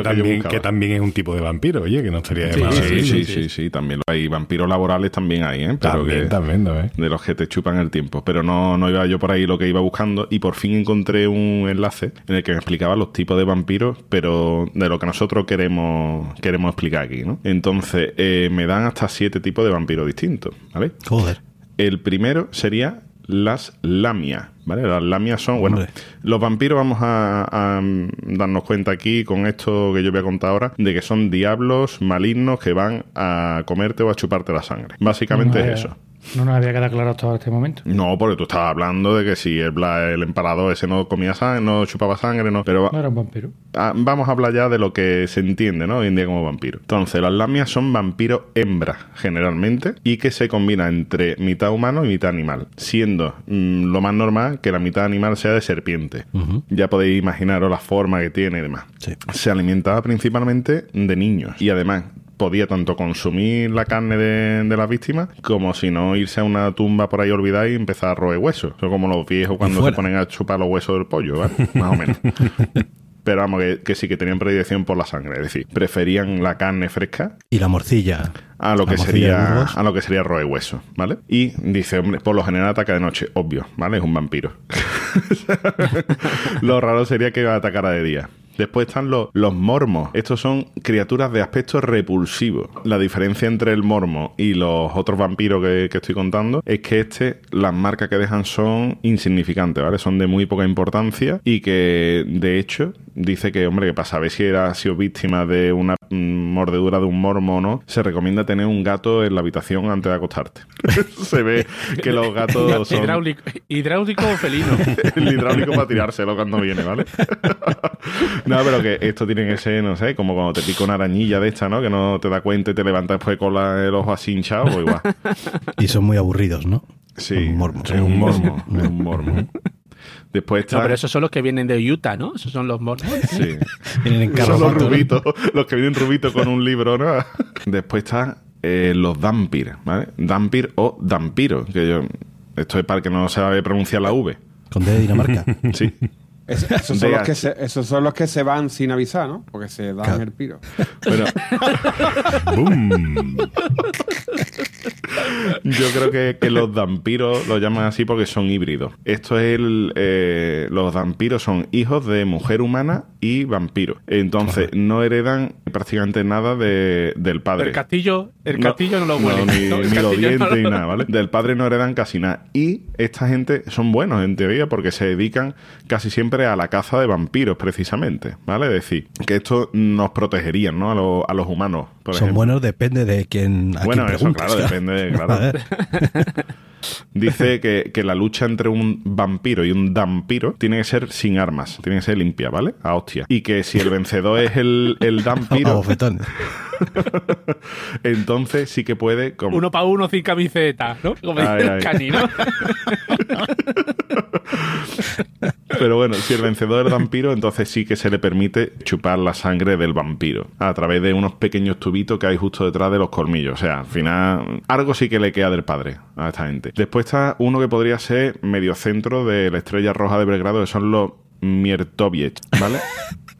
[SPEAKER 1] que
[SPEAKER 6] también, que es un tipo de vampiro, oye, que no estaría de
[SPEAKER 3] Sí,
[SPEAKER 6] más.
[SPEAKER 1] Sí,
[SPEAKER 3] sí,
[SPEAKER 1] sí,
[SPEAKER 3] sí,
[SPEAKER 1] sí, sí, también hay. Vampiros laborales también hay, ¿eh? Pero
[SPEAKER 6] También,
[SPEAKER 1] que-
[SPEAKER 6] también, también.
[SPEAKER 1] de los que te chupan el tiempo. Pero no, no iba yo por ahí lo que iba buscando y por fin encontré un enlace en el que me explicaba los tipos de vampiros, pero de lo que nosotros queremos, queremos explicar aquí, ¿no? Entonces, eh, me dan hasta siete tipos de vampiros distintos, ¿vale?
[SPEAKER 2] Joder.
[SPEAKER 1] El primero sería las lamias, ¿vale? Las lamias son, bueno,
[SPEAKER 2] Hombre.
[SPEAKER 1] los vampiros vamos a, a, darnos cuenta aquí con esto que yo voy a contar ahora, de que son diablos malignos que van a comerte o a chuparte la sangre. Básicamente es eso.
[SPEAKER 4] No nos había quedado claro hasta este momento.
[SPEAKER 1] No, porque tú estabas hablando de que si el, bla- el empalador ese no comía sangre, no chupaba sangre, no. Pero
[SPEAKER 4] No era un vampiro.
[SPEAKER 1] ah, vamos a hablar ya de lo que se entiende, ¿no? Hoy en día como vampiro. Entonces, las lamias son vampiros hembras, generalmente, y que se combina entre mitad humano y mitad animal, siendo mm, lo más normal que la mitad animal sea de serpiente. Ya podéis imaginaros la forma que tiene y demás.
[SPEAKER 2] Sí.
[SPEAKER 1] Se alimentaba principalmente de niños y además podía tanto consumir la carne de, de las víctimas como si no irse a una tumba por ahí olvidada y empezar a roer huesos. Eso como los viejos cuando se ponen a chupar los huesos del pollo, ¿vale? Más o menos. Pero vamos, que, que sí que tenían predilección por la sangre. Es decir, preferían la carne fresca
[SPEAKER 2] Y la morcilla.
[SPEAKER 1] a lo
[SPEAKER 2] La
[SPEAKER 1] que sería a lo que sería roer hueso, ¿vale? Y dice, hombre, por lo general ataca de noche, obvio, ¿vale? Es un vampiro. lo raro sería que atacara de día. Después están los, los mormos. Estos son criaturas de aspecto repulsivo. La diferencia entre el mormo y los otros vampiros que, que estoy contando es que este, las marcas que dejan son insignificantes, ¿vale? Son de muy poca importancia y que, de hecho, dice que, hombre, que para saber si era sido víctima de una mordedura de un mormo o no, se recomienda tener un gato en la habitación antes de acostarte. se ve que los gatos son
[SPEAKER 3] Hidráulico, hidráulico o felino.
[SPEAKER 1] el hidráulico para tirárselo cuando viene, ¿vale? no, pero que esto tiene que ser, no sé, como cuando te pica una arañilla de esta, ¿no? Que no te da cuenta y te levantas después con la- el ojo así hinchado, pues igual.
[SPEAKER 2] Y son muy aburridos, ¿no?
[SPEAKER 1] Sí,
[SPEAKER 2] Un mormo.
[SPEAKER 1] es un mormo, es un mormo. Después está...
[SPEAKER 3] No, pero esos son los que vienen de Utah, ¿no? Esos son los mormos.
[SPEAKER 1] Sí.
[SPEAKER 2] Vienen en
[SPEAKER 1] Son los
[SPEAKER 2] carro.
[SPEAKER 1] rubitos, los que vienen rubitos con un libro, ¿no? Después están eh, los Dampir, ¿vale? Dampir o Dampiro, que yo... Esto es para que no sabe pronunciar la V.
[SPEAKER 2] Con D de Dinamarca.
[SPEAKER 1] Sí.
[SPEAKER 5] Es- esos, son los que se, esos son los que se van sin avisar, ¿no? Porque se dan
[SPEAKER 2] Claro.
[SPEAKER 5] el piro.
[SPEAKER 1] Pero
[SPEAKER 6] ¡Bum!
[SPEAKER 1] Yo creo que, que los vampiros lo llaman así porque son híbridos. Esto es el... eh, los vampiros son hijos de mujer humana y vampiro. Entonces, no heredan prácticamente nada de- del padre.
[SPEAKER 3] El castillo, el castillo no, lo
[SPEAKER 1] no,
[SPEAKER 3] huele.
[SPEAKER 1] ni,
[SPEAKER 3] No, el
[SPEAKER 1] ni los dientes ni
[SPEAKER 3] lo-
[SPEAKER 1] nada, ¿vale? Del padre no heredan casi nada. Y esta gente son buenos, en teoría, porque se dedican casi siempre a la caza de vampiros, precisamente, ¿vale? Es decir, que esto nos protegerían, ¿no? A, los- a los humanos, por
[SPEAKER 2] Son
[SPEAKER 1] ejemplo.
[SPEAKER 2] buenos, depende de quién. A
[SPEAKER 1] Bueno,
[SPEAKER 2] quién
[SPEAKER 1] eso, claro, depende, claro.
[SPEAKER 2] A ver,
[SPEAKER 1] Dice que, que la lucha entre un vampiro y un dampiro tiene que ser sin armas, tiene que ser limpia, ¿vale? A hostia. Y que si el vencedor es el, el
[SPEAKER 2] a
[SPEAKER 1] dampiro,
[SPEAKER 2] bofetones.
[SPEAKER 1] entonces sí que puede... como-
[SPEAKER 3] Uno para uno sin camiseta, ¿no? Como
[SPEAKER 1] Ay,
[SPEAKER 3] dice
[SPEAKER 1] ay.
[SPEAKER 3] el Cani, ¿no?
[SPEAKER 1] Pero bueno, si el vencedor es el vampiro, entonces sí que se le permite chupar la sangre del vampiro a través de unos pequeños tubitos que hay justo detrás de los colmillos. O sea, al final, algo sí que le queda del padre a esta gente. Después está uno que podría ser medio centro de la estrella roja de Belgrado, que son los Miertoviec, ¿vale?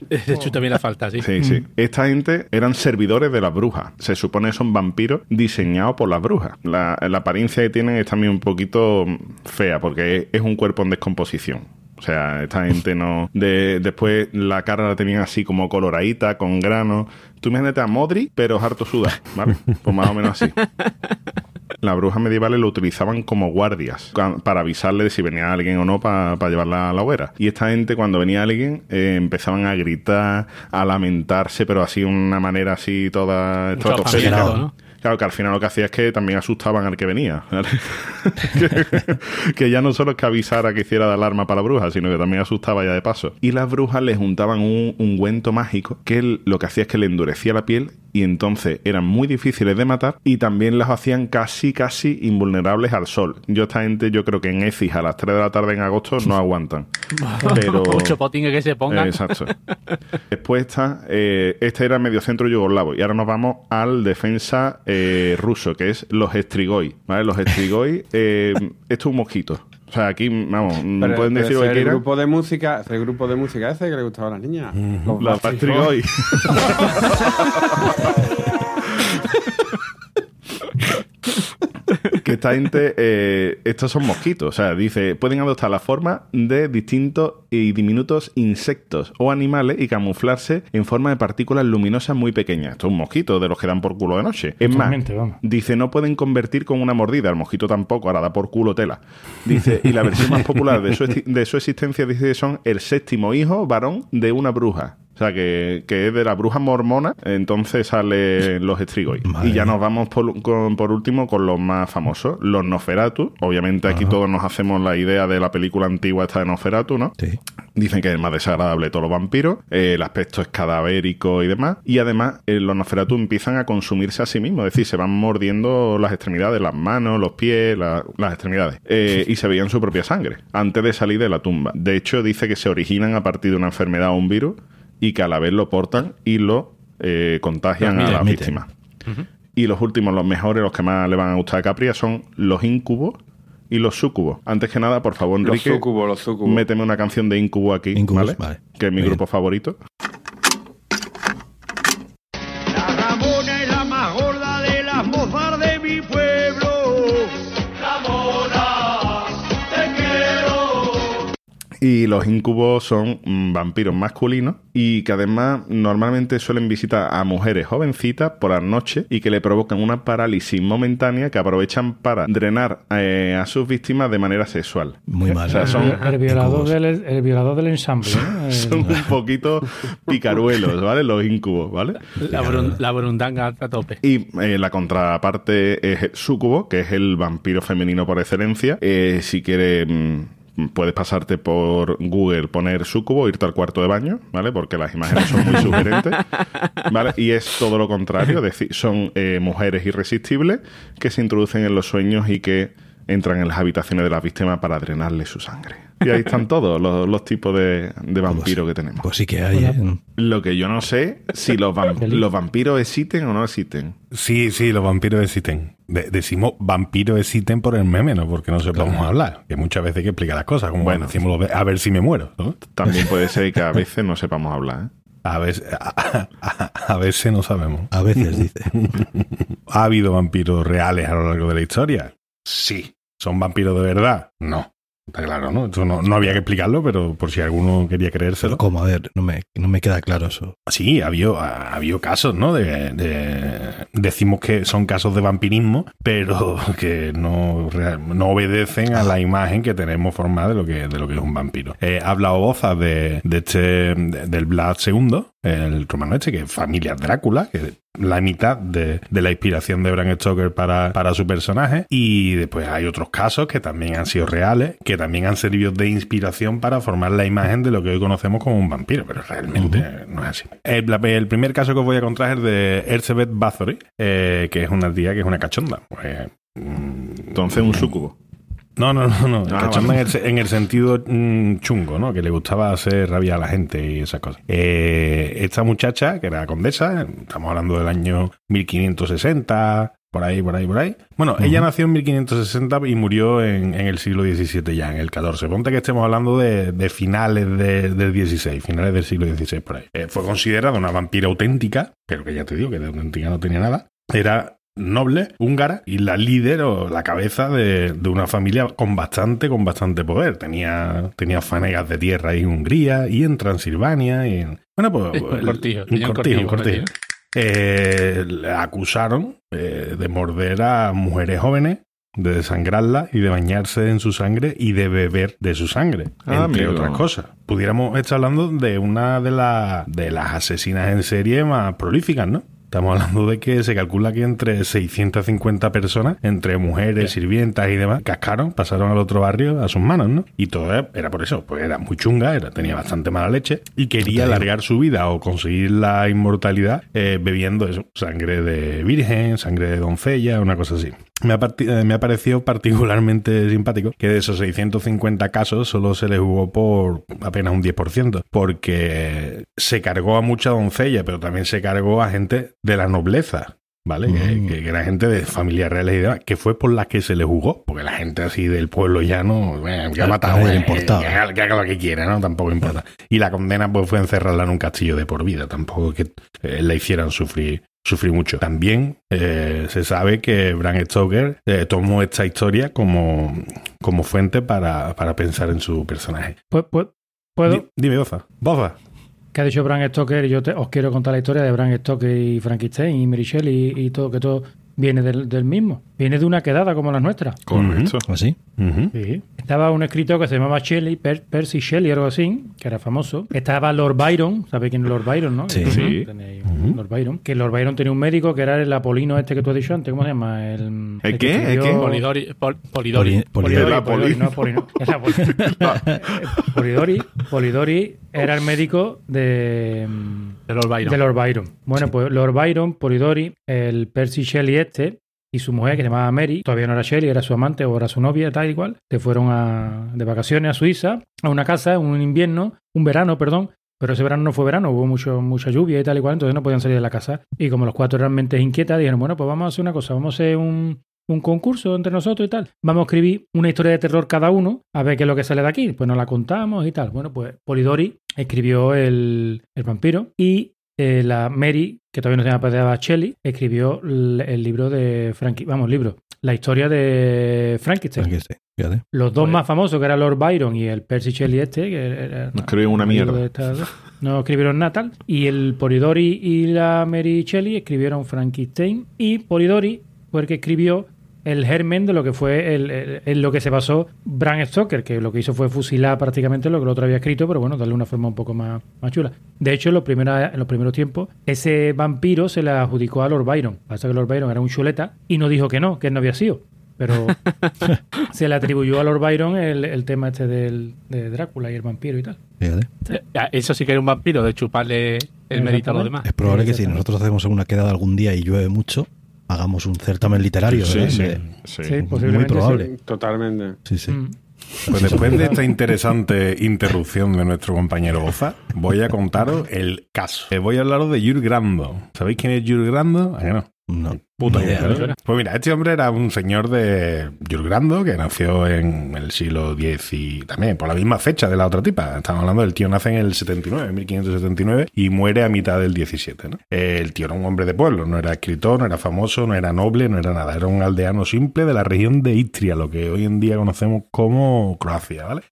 [SPEAKER 3] De hecho, también la falta, sí.
[SPEAKER 1] Sí, sí. Esta gente eran servidores de las brujas. Se supone que son vampiros diseñados por las brujas. La, la apariencia que tienen es también un poquito fea, porque es, es un cuerpo en descomposición. O sea, esta gente no... De, después la cara la tenían así como coloradita, con grano. Tú imagínate a Modri, pero harto suda, ¿vale? Pues más o menos así. las brujas medievales lo utilizaban como guardias para avisarle de si venía alguien o no para llevarla a la hoguera. Y esta gente, cuando venía alguien, eh, empezaban a gritar, a lamentarse, pero así de una manera así toda estratosférica. Claro, que al final lo que hacía es que también asustaban al que venía. ¿vale? que, que ya no solo es que avisara que hiciera de alarma para la bruja, sino que también asustaba ya de paso. Y las brujas le juntaban un ungüento mágico que él- lo que hacía es que le endurecía la piel y entonces eran muy difíciles de matar y también las hacían casi, casi invulnerables al sol. Yo esta gente, yo creo que en Ecis a las 3 de la tarde en agosto no aguantan. Pero...
[SPEAKER 3] Mucho potingue que se ponga.
[SPEAKER 1] Eh, Exacto. Después está, eh, este era el mediocentro yugoslavo y ahora nos vamos al defensa eh, ruso, que es los Strigoi. ¿vale? Los Strigoi, eh, esto es un mosquito. O sea, aquí, vamos,
[SPEAKER 5] Pero-
[SPEAKER 1] pueden decir lo que
[SPEAKER 5] es el
[SPEAKER 1] quieran.
[SPEAKER 5] grupo de música, ese grupo de música ese que le gustaba a las niñas. Los
[SPEAKER 1] Los
[SPEAKER 5] Backstreet
[SPEAKER 1] Strigoi. Que esta gente, eh, estos son mosquitos, o sea, dice, pueden adoptar la forma de distintos y diminutos insectos o animales y camuflarse en forma de partículas luminosas muy pequeñas. Esto es un mosquito de los que dan por culo de noche. Es más,
[SPEAKER 4] vamos.
[SPEAKER 1] dice, no pueden convertir con una mordida, el mosquito tampoco, ahora da por culo tela. Dice, y la versión más popular de su, de su existencia dice que son el séptimo hijo varón de una bruja. O sea, que, que es de la bruja mormona, entonces salen los Strigoi.
[SPEAKER 2] Madre
[SPEAKER 1] Y ya nos vamos por, con- por último con los más famosos, los Nosferatu. Obviamente aquí todos nos hacemos la idea de la película antigua esta de Nosferatu, ¿no?
[SPEAKER 2] Sí.
[SPEAKER 1] Dicen que es más desagradable de todos los vampiros, eh, el aspecto es cadavérico y demás. Y además, eh, los Nosferatu empiezan a consumirse a sí mismos, es decir, se van mordiendo las extremidades, las manos, los pies, la- las extremidades. Eh, y se veían su propia sangre antes de salir de la tumba. De hecho, dice que se originan a partir de una enfermedad o un virus y que a la vez lo portan y lo eh, contagian a la
[SPEAKER 2] Transmiten.
[SPEAKER 1] víctima. Y los últimos, los mejores, los que más le van a gustar a Capria son los incubos y los sucubos. Antes que nada, por favor,
[SPEAKER 5] Los
[SPEAKER 1] Enrique,
[SPEAKER 5] sucubos, los sucubos.
[SPEAKER 1] méteme una canción de incubo aquí,
[SPEAKER 2] Incubos,
[SPEAKER 1] ¿vale?
[SPEAKER 2] vale.
[SPEAKER 1] Que es mi
[SPEAKER 2] Muy
[SPEAKER 1] grupo favorito. Y los incubos son mm, vampiros masculinos y que además normalmente suelen visitar a mujeres jovencitas por la noche y que le provocan una parálisis momentánea que aprovechan para drenar eh, a sus víctimas de manera sexual.
[SPEAKER 2] Muy mal.
[SPEAKER 1] O sea, son,
[SPEAKER 4] El violador, del, el violador del ensamble. ¿no? Eh,
[SPEAKER 1] son un poquito picaruelos, ¿vale? Los incubos, ¿vale?
[SPEAKER 3] La, brun- la burundanga a tope.
[SPEAKER 1] Y eh, la contraparte es Sucubo, que es el vampiro femenino por excelencia. Eh, si quieres, mm, puedes pasarte por Google, poner Sucubo, irte al cuarto de baño, ¿vale? Porque las imágenes son muy sugerentes, ¿vale? Y es todo lo contrario, decir, son eh, mujeres irresistibles que se introducen en los sueños y que entran en las habitaciones de las víctimas para drenarle su sangre. Y ahí están todos los, los tipos de, de vampiros que tenemos.
[SPEAKER 2] Pues sí que hay, ¿eh?
[SPEAKER 1] Lo que yo no sé si los, vam- los vampiros existen o no existen.
[SPEAKER 6] Sí, sí, los vampiros existen. De- decimos vampiros existen por el meme, ¿no? Porque no sepamos hablar. Que muchas veces hay que explicar las cosas. Como
[SPEAKER 1] Bueno.
[SPEAKER 6] decimos, a ver si me muero, ¿no?
[SPEAKER 1] También puede ser que a veces no sepamos hablar. ¿eh?
[SPEAKER 6] A veces, a, a- a veces no sabemos.
[SPEAKER 2] A veces dice.
[SPEAKER 6] ¿Ha habido vampiros reales a lo largo de la historia? Sí. ¿Son vampiros de verdad? No. Está claro, ¿no? Eso no, no había que explicarlo, pero por si alguno quería creérselo.
[SPEAKER 2] Como, a ver, no me, no me queda claro eso.
[SPEAKER 6] Sí, ha habido, ha habido casos, ¿no? De, de- decimos que son casos de vampirismo, pero que no, no obedecen a la imagen que tenemos formada de lo que, de lo que es un vampiro. Eh, ha hablado Boza de, de este, de- del Vlad II, el romano este, que es familia Drácula, que la mitad de, de la inspiración de Bram Stoker para, para su personaje. Y después hay otros casos que también han sido reales, que también han servido de inspiración para formar la imagen de lo que hoy conocemos como un vampiro, pero realmente no es así. El, primer caso que os voy a contar es el de Elizabeth Bathory, eh, que es una tía que es una cachonda. Pues, mm,
[SPEAKER 1] Entonces, un sucubo.
[SPEAKER 6] No, no, no, no.
[SPEAKER 1] Ah,
[SPEAKER 6] en, el, se- en el sentido mm, chungo, ¿no? Que le gustaba hacer rabia a la gente y esas cosas. Eh, esta muchacha, que era condesa, estamos hablando del año 1560, por ahí, por ahí, por ahí. Bueno, ella nació en 1560 y murió en, en el siglo XVII ya, en el XIV. Ponte que estemos hablando de, de finales de- del XVI, finales del siglo XVI, por ahí. Eh, fue considerada una vampira auténtica, pero que ya te digo que de auténtica no tenía nada. Era noble húngara y la líder o la cabeza de, de una familia con bastante, con bastante poder. Tenía, tenía fanegas de tierra ahí en Hungría y en Transilvania y en... Bueno, pues...
[SPEAKER 3] Un cortillo,
[SPEAKER 6] Un cortillo. eh, le acusaron eh, de morder a mujeres jóvenes, de desangrarlas y de bañarse en su sangre y de beber de su sangre,
[SPEAKER 1] Ah,
[SPEAKER 6] entre
[SPEAKER 1] amigo.
[SPEAKER 6] otras cosas. Pudiéramos estar hablando de una de, la- de las asesinas en serie más prolíficas, ¿no? Estamos hablando de que se calcula que entre 650 personas, entre mujeres, sirvientas y demás, cascaron, pasaron al otro barrio a sus manos, ¿no? Y todo era- era por eso, pues era muy chunga, era, tenía bastante mala leche y quería alargar su vida o conseguir la inmortalidad eh, bebiendo eso, sangre de virgen, sangre de doncella, una cosa así. Me ha, eh, me ha parecido particularmente simpático que de esos 650 casos solo se le jugó por apenas un 10%, porque se cargó a mucha doncella, pero también se cargó a gente de la nobleza. ¿Vale? Que-
[SPEAKER 2] Mm.
[SPEAKER 6] Que, que era gente de familias reales y demás, que fue por las que se le jugó, porque la gente así del pueblo llano, bueno, que ha
[SPEAKER 2] A
[SPEAKER 6] matado, eh,
[SPEAKER 2] importaba.
[SPEAKER 6] que haga, que haga lo que quiera, ¿no? Tampoco importa. Y la condena pues fue encerrarla en un castillo de por vida, tampoco que eh, la hicieran sufrir sufrir mucho. También eh, se sabe que Bram Stoker eh, tomó esta historia como, como fuente para, para pensar en su personaje.
[SPEAKER 4] Pues, pues, ¿Puedo?
[SPEAKER 6] Di- dime, Boza. Boza.
[SPEAKER 4] que ha dicho Bram Stoker yo te- os quiero contar la historia de Bram Stoker y Frankenstein y Mary Shelley y, y todo, que todo viene del, del mismo. Viene de una quedada como la nuestra.
[SPEAKER 1] Correcto.
[SPEAKER 2] ¿Así?
[SPEAKER 6] Ujú.
[SPEAKER 4] Sí. Estaba un escritor que se llamaba Shelley, Per- Percy Shelley, algo así, que era famoso. Estaba Lord Byron, ¿sabéis quién es Lord Byron, no?
[SPEAKER 2] Sí.
[SPEAKER 1] Sí.
[SPEAKER 4] Un Lord Byron. Que Lord Byron tenía un médico que era el Apolino este que tú has dicho antes, ¿cómo se llama? El,
[SPEAKER 1] ¿El
[SPEAKER 4] que
[SPEAKER 1] qué? ¿El qué?
[SPEAKER 3] Polidori. Pol- Polidori.
[SPEAKER 2] Poli-
[SPEAKER 4] Polidori, Polidori, no Polidori, Polidori era el médico de,
[SPEAKER 3] de Lord Byron.
[SPEAKER 4] de Lord Byron. Bueno, pues Lord Byron, Polidori, el Percy Shelley y su mujer que se llamaba Mary, todavía no era Shelley, era su amante o era su novia, tal y cual, se fueron a, de vacaciones a Suiza, a una casa, un invierno, un verano, perdón, pero ese verano no fue verano, hubo mucho, mucha lluvia y tal y cual, entonces no podían salir de la casa. Y como los cuatro eran mentes inquietas, dijeron, bueno, pues vamos a hacer una cosa, vamos a hacer un, un concurso entre nosotros y tal. Vamos a escribir una historia de terror cada uno, a ver qué es lo que sale de aquí. Pues nos la contamos y tal. Bueno, pues Polidori escribió el, el vampiro y eh, la Mary, que todavía no se llama Pedra Shelley, escribió el, el libro de Frankie, vamos, libro, la historia de Frankenstein.
[SPEAKER 2] Frankenstein, fíjate.
[SPEAKER 4] Los dos más famosos, que era Lord Byron y el Percy Shelley este, que era,
[SPEAKER 1] No escribieron una mierda.
[SPEAKER 4] esta- no escribieron nada tal. Y el Polidori y la Mary Shelley escribieron Frankenstein. Y Polidori fue el que escribió el germen de lo que fue el, lo que se basó Bram Stoker, que lo que hizo fue fusilar prácticamente lo que el otro había escrito, pero bueno, darle una forma un poco más, más chula. De hecho, en los, primeros, en los primeros tiempos, ese vampiro se le adjudicó a Lord Byron. Pasa que Lord Byron era un chuleta y no dijo que no, que él no había sido. Pero se le atribuyó a Lord Byron el, el tema este del, de Drácula y el vampiro y tal.
[SPEAKER 2] Fíjate.
[SPEAKER 3] Eh, Eso sí que era un vampiro, de chuparle el mérito a los demás.
[SPEAKER 2] Es probable que si nosotros hacemos una quedada algún día y llueve mucho, hagamos un certamen literario.
[SPEAKER 1] Sí,
[SPEAKER 2] ¿verdad?
[SPEAKER 1] sí, sí.
[SPEAKER 4] Sí,
[SPEAKER 2] Muy probable.
[SPEAKER 4] sí.
[SPEAKER 5] Totalmente.
[SPEAKER 2] sí, sí.
[SPEAKER 4] Mm.
[SPEAKER 6] Pues después de esta interesante interrupción de nuestro compañero Boza, voy a contaros el caso. Eh, Voy a hablaros de Jules Grando. ¿Sabéis quién es Jules Grando? ¿A que no?
[SPEAKER 2] No,
[SPEAKER 6] Puta idea. Pues mira, este hombre era un señor de Jules Grando que nació en el siglo X y también por la misma fecha de la otra tipa. Estamos hablando del tío nace en el 79, 1579 y muere a mitad del 17. ¿no? El tío era un hombre de pueblo, no era escritor, no era famoso, no era noble, no era nada. Era un aldeano simple de la región de Istria, lo que hoy en día conocemos como Croacia, ¿vale?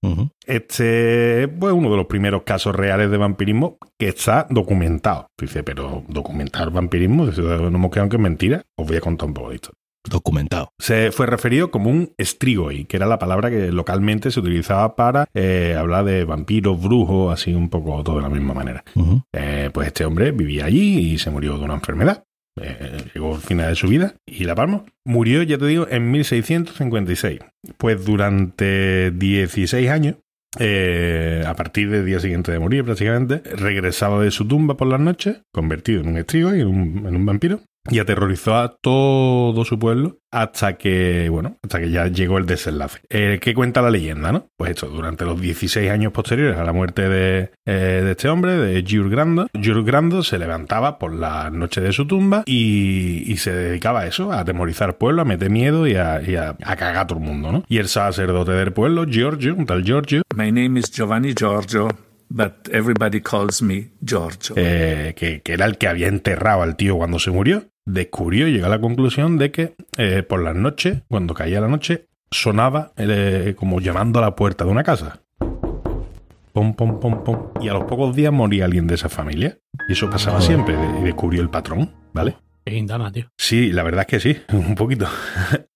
[SPEAKER 6] Este es pues, uno de los primeros casos reales de vampirismo que está documentado. Dice, pero documentar vampirismo, no hemos quedado que es mentira. Os voy a contar un poco de esto.
[SPEAKER 2] Documentado.
[SPEAKER 6] Se fue referido como un strigoi, que era la palabra que localmente se utilizaba para eh, hablar de vampiros, brujos, así un poco todo de la misma manera. Eh, pues este hombre vivía allí y se murió de una enfermedad. Eh, llegó al final de su vida y la palma. Murió, ya te digo, en 1656. Pues durante 16 años, eh, a partir del día siguiente de morir prácticamente, regresaba de su tumba por las noches, convertido en un estrigo y en un, en un vampiro, y aterrorizó a todo su pueblo hasta que, bueno, hasta que ya llegó el desenlace. Eh, ¿Qué cuenta la leyenda, no? Pues esto, durante los 16 años posteriores a la muerte de, eh, de este hombre, de Jules Grando, Jules Grando se levantaba por la noche de su tumba y, y se dedicaba a eso, a atemorizar pueblo, a meter miedo y a, y a, a cagar a todo el mundo, ¿no? Y el sacerdote del pueblo, Giorgio, un tal Giorgio,
[SPEAKER 10] My name is Giovanni Giorgio, but everybody calls me Giorgio.
[SPEAKER 6] eh, que, que era el que había enterrado al tío cuando se murió, descubrió y llegó a la conclusión de que eh, por las noches, cuando caía la noche, sonaba eh, como llamando a la puerta de una casa. pom, pom, pom, pom. Y a los pocos días moría alguien de esa familia. Y eso pasaba siempre. Y descubrió el patrón, ¿vale?
[SPEAKER 3] Qué guindama, tío.
[SPEAKER 6] Sí, la verdad es que sí, un poquito.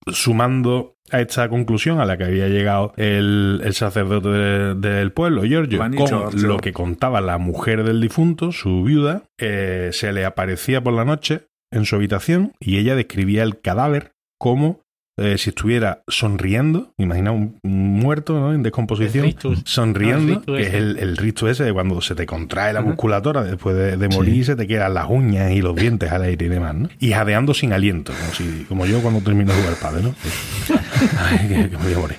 [SPEAKER 6] Sumando a esta conclusión a la que había llegado el, el sacerdote de- del pueblo, Giorgio, con lo que contaba la mujer del difunto, su viuda, eh, se le aparecía por la noche en su habitación y ella describía el cadáver como eh, si estuviera sonriendo, imagina un, un muerto ¿no? en descomposición, sonriendo,
[SPEAKER 3] Ah,
[SPEAKER 6] que es el, el rictus ese de cuando se te contrae la musculatura después de, de morir y se te quedan las uñas y los dientes al aire y demás, ¿no? Y jadeando sin aliento, como, si, como yo cuando termino de jugar padre, ¿no? Ay, que, que me voy a morir.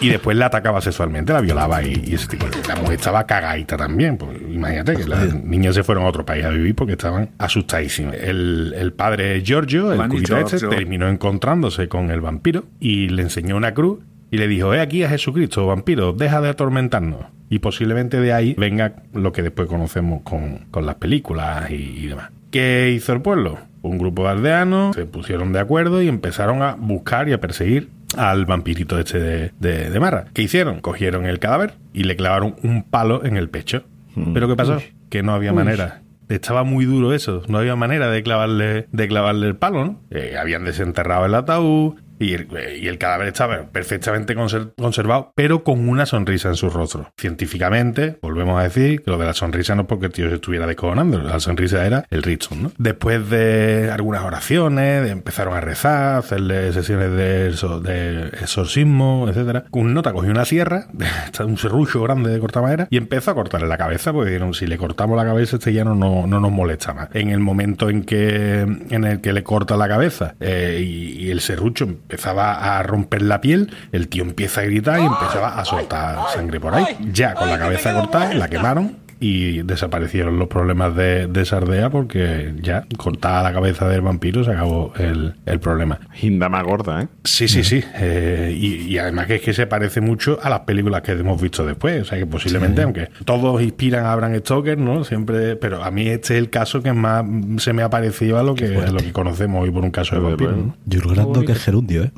[SPEAKER 6] Y después la atacaba sexualmente, la violaba y, y ese tipo de cosas. La mujer estaba cagadita también. Pues imagínate que las niñas se fueron a otro país a vivir porque estaban asustadísimas. El, el padre Giorgio, el curita este, terminó encontrándose con el vampiro y le enseñó una cruz y le dijo, he aquí a Jesucristo, vampiro, deja de atormentarnos. Y posiblemente de ahí venga lo que después conocemos con, con las películas y, y demás. ¿Qué hizo el pueblo? Un grupo de aldeanos se pusieron de acuerdo y empezaron a buscar y a perseguir al vampirito este de, de, de Marra. ¿Qué hicieron? Cogieron el cadáver y le clavaron un palo en el pecho. ¿Pero qué pasó? Que no había manera. Estaba muy duro eso. No había manera de clavarle, de clavarle el palo, ¿no? Eh, habían desenterrado el ataúd y el, cadáver estaba perfectamente conser- conservado, pero con una sonrisa en su rostro. Científicamente, volvemos a decir que lo de la sonrisa no es porque el tío se estuviera descojonando, la sonrisa era el Richard, ¿no? Después de algunas oraciones, empezaron a rezar, hacerle sesiones de, de exorcismo, etcétera. Un nota cogió una sierra, un serrucho grande de cortar madera, y empezó a cortarle la cabeza, porque dijeron, si le cortamos la cabeza, este ya no, no, no nos molesta más. En el momento en que, en el que le corta la cabeza eh, y el serrucho empezaba a romper la piel, el tío empieza a gritar y empezaba a soltar sangre por ahí. Ya con la cabeza cortada, la quemaron y desaparecieron los problemas de, de esa aldea porque ya cortada la cabeza del vampiro se acabó el, el problema.
[SPEAKER 1] Gindama gorda, ¿eh?
[SPEAKER 6] Sí, sí, sí. Eh, y, y además que es que se parece mucho a las películas que hemos visto después. O sea que posiblemente, aunque todos inspiran a Bram Stoker, ¿no? Siempre, pero a mí este es el caso que más se me ha parecido a lo que, a lo que conocemos hoy por un caso de vampiro. ¿no?
[SPEAKER 2] Yurgrando que es gerundio, ¿eh?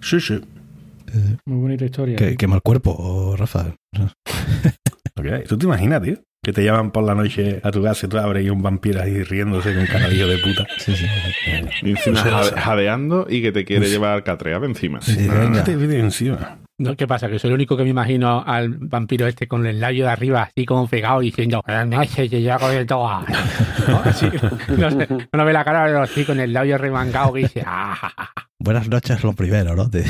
[SPEAKER 6] Sí, sí.
[SPEAKER 4] Muy bonita historia.
[SPEAKER 2] Que, quema el cuerpo, Rafa.
[SPEAKER 6] ¿Tú te imaginas, tío? Que te llaman por la noche a tu casa y tú abres y un vampiro ahí riéndose con caradillo de puta.
[SPEAKER 2] Sí, sí.
[SPEAKER 1] Y encima
[SPEAKER 6] O sea,
[SPEAKER 1] jade- jadeando y que te quiere llevar catreado encima.
[SPEAKER 2] Sí,
[SPEAKER 6] No,
[SPEAKER 2] venga.
[SPEAKER 6] no te viene encima.
[SPEAKER 3] No, ¿Qué pasa? Que soy el único que me imagino al vampiro este con el labio de arriba así como pegado diciendo no sé, yo ya con el todo. ¿No? Así, no sé, uno ve la cara pero así con el labio remangado que dice ah, ja, ja, ja".
[SPEAKER 2] Buenas noches, lo primero, ¿no?
[SPEAKER 5] El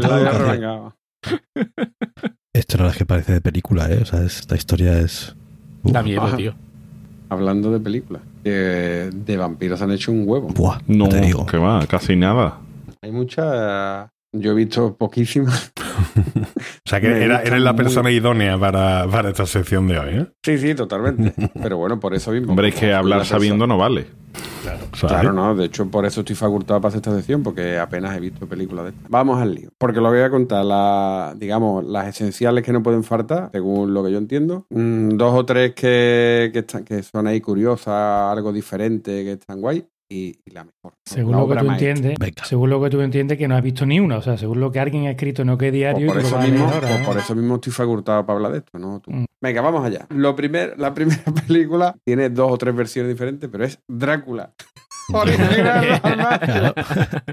[SPEAKER 5] labio remangado.
[SPEAKER 2] Esto no es que parece de película, ¿eh? O sea, esta historia es. Uf,
[SPEAKER 3] Da miedo,
[SPEAKER 5] Ajá.
[SPEAKER 3] tío.
[SPEAKER 5] Hablando de películas, eh, de vampiros han hecho un huevo.
[SPEAKER 2] Buah,
[SPEAKER 1] No,
[SPEAKER 2] te digo.
[SPEAKER 1] que va, casi nada.
[SPEAKER 5] Hay muchas. Yo he visto poquísimas.
[SPEAKER 6] O sea que era, eres la
[SPEAKER 5] muy-
[SPEAKER 6] persona idónea para, para esta sección de hoy, ¿eh?
[SPEAKER 5] Sí, sí, totalmente. Pero bueno, por eso mismo.
[SPEAKER 1] Hombre, es que
[SPEAKER 5] La
[SPEAKER 1] hablar
[SPEAKER 5] persona-
[SPEAKER 1] sabiendo no vale.
[SPEAKER 6] ¿Sabes?
[SPEAKER 5] Claro, no, de hecho por eso estoy facultado para hacer esta sección, porque apenas he visto películas de estas. Vamos al lío. Porque lo voy a contar, la, digamos, las esenciales que no pueden faltar, según lo que yo entiendo. Mm, dos o tres que, que, están, que son ahí curiosas, algo diferente, que están guay. Y, y la mejor.
[SPEAKER 4] Según
[SPEAKER 5] La
[SPEAKER 4] lo que tú entiendes, según lo que tú entiendes, que no has visto ni una. O sea, según lo que alguien ha escrito, no que diario.
[SPEAKER 5] Pues por,
[SPEAKER 4] y te
[SPEAKER 5] eso mismo,
[SPEAKER 4] ahora,
[SPEAKER 5] pues
[SPEAKER 4] ¿eh?
[SPEAKER 5] por eso mismo estoy facultado para hablar de esto, ¿no? Tú.
[SPEAKER 4] Mm.
[SPEAKER 5] Venga, vamos allá. Lo primer, la primera película tiene dos o tres versiones diferentes, pero es Drácula. Original, normal.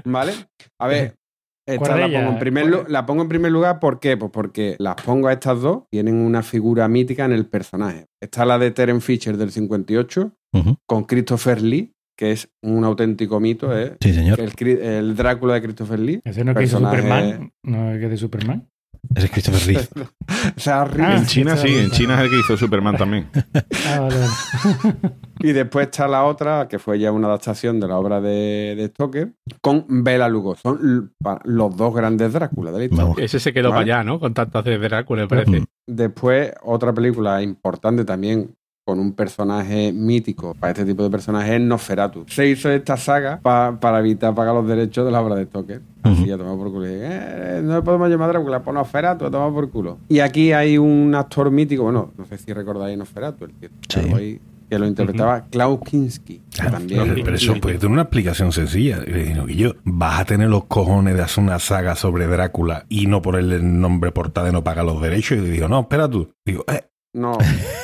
[SPEAKER 5] ¿Vale? A ver, esta
[SPEAKER 4] ¿Cuál de
[SPEAKER 5] la pongo, en primer la pongo en primer lugar, ¿por qué? Pues porque las pongo a estas dos, tienen una figura mítica en el personaje. Está la de Terence Fisher del 58,
[SPEAKER 2] Ujú.
[SPEAKER 5] con Christopher Lee, que es un auténtico mito, ¿eh?
[SPEAKER 2] Sí, señor.
[SPEAKER 5] El, Drácula de Christopher Lee.
[SPEAKER 4] Ese no es que hizo Superman. No es que de Superman.
[SPEAKER 2] Ese es Christopher Reeve.
[SPEAKER 5] O sea, Lee.
[SPEAKER 4] Ah,
[SPEAKER 1] en China
[SPEAKER 4] sí,
[SPEAKER 1] sí, en. China es el que hizo Superman también.
[SPEAKER 4] Ah, vale, vale.
[SPEAKER 5] Y después está la otra, que fue ya una adaptación de la obra de, de Stoker, con Bela Lugosi. Son los dos grandes Drácula de la historia.
[SPEAKER 2] Vamos.
[SPEAKER 3] Ese se quedó
[SPEAKER 5] Vale.
[SPEAKER 3] para allá, ¿no? Con tantas de Drácula, me parece.
[SPEAKER 2] Mm.
[SPEAKER 5] Después, otra película importante también con un personaje mítico para este tipo de personajes es Nosferatu. Se hizo esta saga pa- para evitar pagar los derechos de la obra de Stoker. Así ya tomamos por culo. Y dije, "Eh, no le podemos llamar Drácula, pues Nosferatu, tomamos por culo. Y aquí hay un actor mítico, bueno, no sé si recordáis Nosferatu, el que
[SPEAKER 2] Sí.
[SPEAKER 5] ahí que lo interpretaba Klaus Kinski.
[SPEAKER 6] Claro,
[SPEAKER 5] también,
[SPEAKER 6] pero, pero eso puede tener una explicación sencilla. Yo, vas a tener los cojones de hacer una saga sobre Drácula y no ponerle el nombre portada y no pagar los derechos. Y le digo, no, espera tú. Digo, eh,
[SPEAKER 5] No,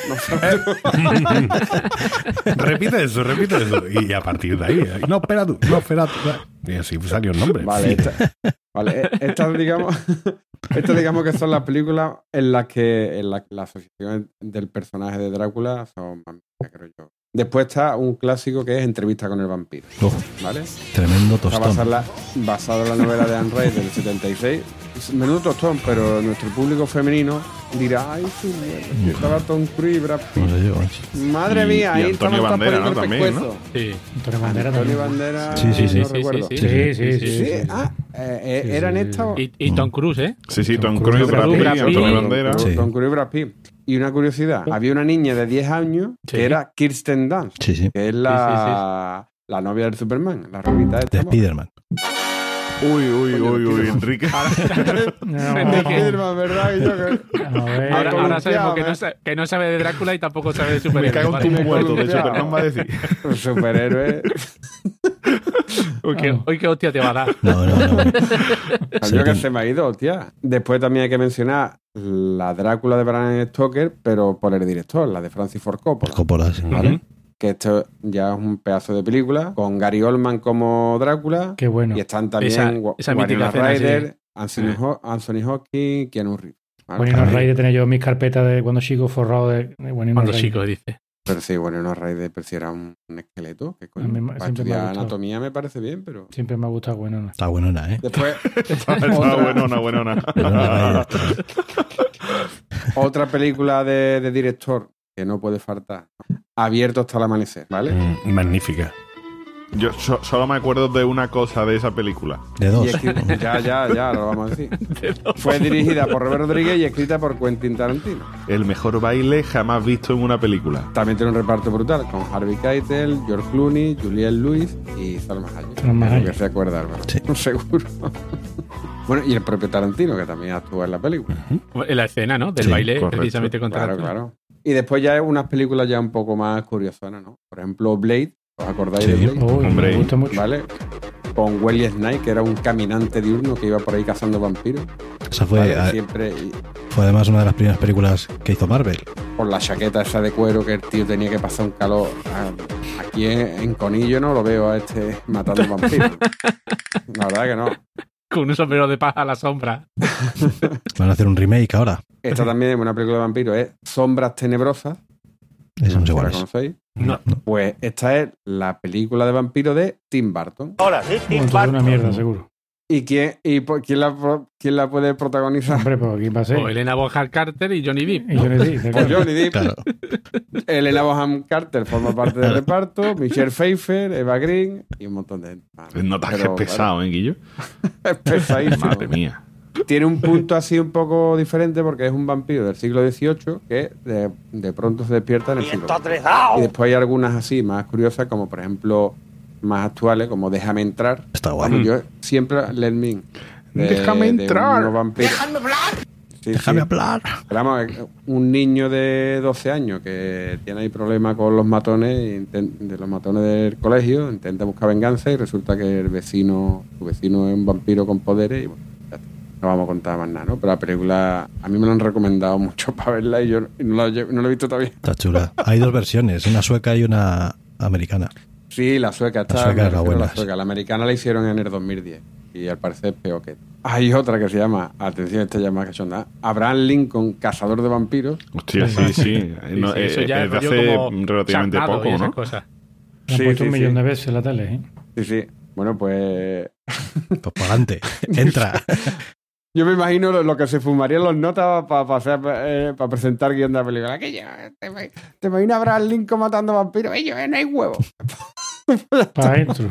[SPEAKER 5] no
[SPEAKER 6] repite eso, repite eso. Y a partir de ahí, no, espera tú, no, espera tú. Y así salió el nombre.
[SPEAKER 5] Vale, esta- vale, eh, estas digamos, estas digamos que son las películas en las que en la, la asociación del personaje de Drácula son más creo yo. Después está un clásico que es Entrevista con el vampiro,
[SPEAKER 2] Uf,
[SPEAKER 5] ¿vale?
[SPEAKER 2] tremendo
[SPEAKER 5] Está
[SPEAKER 2] tostón.
[SPEAKER 5] en la, basado en la novela de Anne Rice del 76. Menudo tostón, pero nuestro público femenino dirá, ay, su mierda, estaba Tom Cruise y Brad Pitt.
[SPEAKER 2] No.
[SPEAKER 5] Madre mía,
[SPEAKER 1] y
[SPEAKER 5] ahí
[SPEAKER 1] Antonio Bandera, ¿no? También,
[SPEAKER 5] pescuezo.
[SPEAKER 3] Sí.
[SPEAKER 4] Antonio Bandera
[SPEAKER 5] Antonio
[SPEAKER 4] también.
[SPEAKER 5] Bandera,
[SPEAKER 2] Sí, sí, sí.
[SPEAKER 5] no
[SPEAKER 3] Sí,
[SPEAKER 5] recuerdo.
[SPEAKER 3] sí,
[SPEAKER 4] Sí,
[SPEAKER 5] ah, eh, eh, ¿eran o-
[SPEAKER 3] Y, Tom Cruise, ¿eh?
[SPEAKER 1] Sí, sí, Tom Cruise, Brad Pitt. Antonio Bandera.
[SPEAKER 5] Tom, Cruise y Brad Pitt. Y una curiosidad, había una niña de 10 años
[SPEAKER 3] Sí.
[SPEAKER 5] que era Kirsten Dunst,
[SPEAKER 2] Sí, sí.
[SPEAKER 5] que es la, la novia del Superman, la rubita de
[SPEAKER 2] De Spiderman.
[SPEAKER 1] Uy, uy, uy, uy. Enrique.
[SPEAKER 4] No,
[SPEAKER 5] Spiderman, ¿verdad? Y yo que-
[SPEAKER 4] a ver.
[SPEAKER 3] Ahora, ahora sabemos que
[SPEAKER 5] ¿eh?
[SPEAKER 3] no, que no sabe de Drácula y tampoco sabe de
[SPEAKER 1] Me
[SPEAKER 3] superhéroes.
[SPEAKER 1] cago en
[SPEAKER 3] ¿vale?
[SPEAKER 1] tu
[SPEAKER 5] Me
[SPEAKER 1] muerto, de. Superman va a decir.
[SPEAKER 5] un superhéroe.
[SPEAKER 3] Uy, qué, uy, qué hostia te va a dar.
[SPEAKER 2] No, no, no.
[SPEAKER 5] Yo que se me ha ido, hostia. Después también hay que mencionar la Drácula de Bram Stoker, pero por el director, la de Francis Ford Coppola.
[SPEAKER 2] Coppola, sí.
[SPEAKER 5] ¿vale? Que esto ya es un pedazo de película, con Gary Oldman como Drácula.
[SPEAKER 4] Qué bueno.
[SPEAKER 5] Y están también
[SPEAKER 3] Esa- esa
[SPEAKER 5] Winona
[SPEAKER 3] mítica escena,
[SPEAKER 5] Ryder, Anthony, Ho- Anthony Hopkins, Keanu Reeves.
[SPEAKER 4] Winona Ryder tenía yo mis carpetas de cuando chico forrado de, de Winona
[SPEAKER 3] Cuando chico, dice.
[SPEAKER 5] Pero sí, Winona Ryder pareciera un, un esqueleto. Que coño,
[SPEAKER 4] me-
[SPEAKER 5] para anatomía me parece bien, pero...
[SPEAKER 4] Siempre me ha gustado Winona.
[SPEAKER 2] Está buenona, ¿eh?
[SPEAKER 5] Después,
[SPEAKER 1] Está buenona, buenona.
[SPEAKER 5] Otra película de, de director que no puede faltar. Abierto hasta el amanecer, ¿vale?
[SPEAKER 6] Mm, magnífica.
[SPEAKER 1] Yo so- solo me acuerdo de una cosa de esa película.
[SPEAKER 2] De dos.
[SPEAKER 5] ya, ya, ya, lo vamos a decir. Fue dirigida por Robert Rodríguez y escrita por Quentin Tarantino.
[SPEAKER 1] El mejor baile jamás visto en una película.
[SPEAKER 5] También tiene un reparto brutal con Harvey Keitel, George Clooney, Juliette Lewis y Salma Hayek.
[SPEAKER 4] Salma Hayek.
[SPEAKER 5] que se acuerda.
[SPEAKER 2] Sí.
[SPEAKER 5] Seguro. bueno, y el propio Tarantino, que también actúa en la película.
[SPEAKER 3] En la escena, ¿no? Del
[SPEAKER 2] Sí,
[SPEAKER 3] baile,
[SPEAKER 1] correcto.
[SPEAKER 3] precisamente contra
[SPEAKER 5] Claro, claro. Y después ya unas películas ya un poco más curiosonas, ¿no? Por ejemplo, Blade. ¿Os acordáis
[SPEAKER 2] Sí.
[SPEAKER 5] de Blade?
[SPEAKER 4] Uy,
[SPEAKER 1] Hombre.
[SPEAKER 4] me gusta mucho.
[SPEAKER 5] ¿Vale? Con Wesley Snipes, que era un caminante diurno que iba por ahí cazando vampiros.
[SPEAKER 2] Esa fue,
[SPEAKER 5] ¿vale?
[SPEAKER 2] a-
[SPEAKER 5] Siempre y-
[SPEAKER 2] fue además una de las primeras películas que hizo Marvel.
[SPEAKER 5] con la chaqueta esa de cuero que el tío tenía que pasar un calor. Aquí en, en Conillo no lo veo a este matando vampiros. La verdad que no.
[SPEAKER 3] Con un sombrero de paja a la sombra.
[SPEAKER 2] Van a hacer un remake ahora.
[SPEAKER 5] Esta también es una película de vampiros, es Sombras Tenebrosas.
[SPEAKER 2] Eso no sé
[SPEAKER 5] ¿La
[SPEAKER 2] cuál es.
[SPEAKER 5] conocéis?
[SPEAKER 3] No.
[SPEAKER 5] Pues esta es la película de vampiros de Tim Burton.
[SPEAKER 4] Entonces una mierda, seguro.
[SPEAKER 5] ¿Y quién, y por- quién, la, quién la puede protagonizar?
[SPEAKER 4] Hombre, pues aquí va a ser.
[SPEAKER 3] O Elena Bonham Carter y Johnny Depp.
[SPEAKER 4] Y
[SPEAKER 5] Pues. Johnny Depp,
[SPEAKER 2] Claro.
[SPEAKER 5] Elena Bonham Carter forma parte del reparto, Michelle Pfeiffer, Eva Green y un montón de gente. más.
[SPEAKER 1] Notas que es
[SPEAKER 5] Pero,
[SPEAKER 1] pesado, ¿eh, Guillo?
[SPEAKER 5] es pesadísimo.
[SPEAKER 1] Madre mía.
[SPEAKER 5] Tiene un punto así un poco diferente porque es un vampiro del siglo XVIII que de, de pronto se despierta en el siglo XX. Y después hay algunas así más curiosas, como por ejemplo más actuales, como Déjame entrar.
[SPEAKER 2] Está guay.
[SPEAKER 5] Yo siempre Let Me In, de-
[SPEAKER 1] Déjame
[SPEAKER 5] de
[SPEAKER 1] entrar.
[SPEAKER 5] Déjame hablar.
[SPEAKER 2] Déjame hablar.
[SPEAKER 5] Pero vamos, un niño de 12 años que tiene ahí problemas con los matones, de los matones del colegio, intenta buscar venganza y resulta que el vecino, su vecino es un vampiro con poderes y bueno. No vamos a contar más nada, ¿no? Pero la película a mí me la han recomendado mucho para verla y yo no la, no la he visto todavía.
[SPEAKER 2] Está chula. Hay dos versiones, una sueca y una americana.
[SPEAKER 5] Sí, la sueca está.
[SPEAKER 2] sueca
[SPEAKER 5] me
[SPEAKER 2] es la buena,
[SPEAKER 5] la sueca. La americana la hicieron en el 2010 y al parecer es peor que. Hay otra que se llama, atención, esta llama que son Abraham Lincoln, cazador de vampiros.
[SPEAKER 1] Hostia, sí, sí. No,
[SPEAKER 3] Sí, eso
[SPEAKER 1] eh,
[SPEAKER 3] ya
[SPEAKER 1] es de
[SPEAKER 3] rollo
[SPEAKER 1] hace
[SPEAKER 3] como
[SPEAKER 1] relativamente poco, ¿no?
[SPEAKER 3] cosas.
[SPEAKER 4] Me han
[SPEAKER 5] Sí,
[SPEAKER 4] puesto
[SPEAKER 5] sí,
[SPEAKER 4] un millón
[SPEAKER 5] sí.
[SPEAKER 4] de veces en la tele, ¿eh?
[SPEAKER 5] Sí, sí. Bueno, pues
[SPEAKER 2] Pues por adelante. Entra.
[SPEAKER 5] Yo me imagino lo, lo que se fumarían los notas para presentar guion de la película. Te, te imaginas a Abraham Lincoln matando vampiros. Ellos, eh, no hay huevo.
[SPEAKER 4] Para adentro.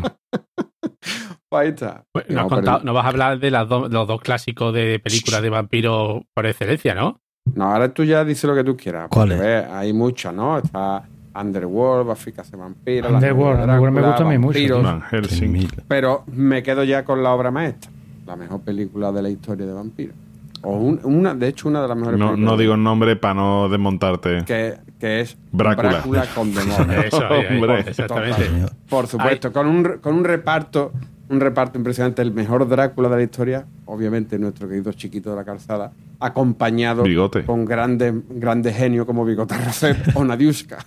[SPEAKER 5] Ahí está.
[SPEAKER 3] Pues,
[SPEAKER 5] No,
[SPEAKER 3] no, has
[SPEAKER 5] pero-
[SPEAKER 3] contado- no vas a hablar de las dos- los dos clásicos de películas de vampiros por excelencia, ¿no?
[SPEAKER 5] No, ahora tú ya dices lo que tú quieras.
[SPEAKER 2] ¿Cuál es?
[SPEAKER 5] ves, hay muchas, ¿no? Está Underworld, Buffy se vampiro.
[SPEAKER 4] Underworld, Underworld me gusta a mí mucho.
[SPEAKER 1] Van Helsing.
[SPEAKER 5] Pero me quedo ya con la obra maestra. La mejor película de la historia de vampiros. O un- una, de hecho, una de las mejores
[SPEAKER 1] No,
[SPEAKER 5] películas.
[SPEAKER 1] no digo el nombre para no desmontarte.
[SPEAKER 5] que, que es
[SPEAKER 1] Brácula.
[SPEAKER 5] con demonios.
[SPEAKER 3] Eso, ahí, ahí,
[SPEAKER 1] Hombre.
[SPEAKER 3] exactamente.
[SPEAKER 5] Por supuesto, con un, con un reparto, un reparto impresionante, el mejor Drácula de la historia, obviamente nuestro querido chiquito de la calzada, acompañado
[SPEAKER 1] Bigote.
[SPEAKER 5] con grandes grandes genios como Bigote Rosset o Nadiuska.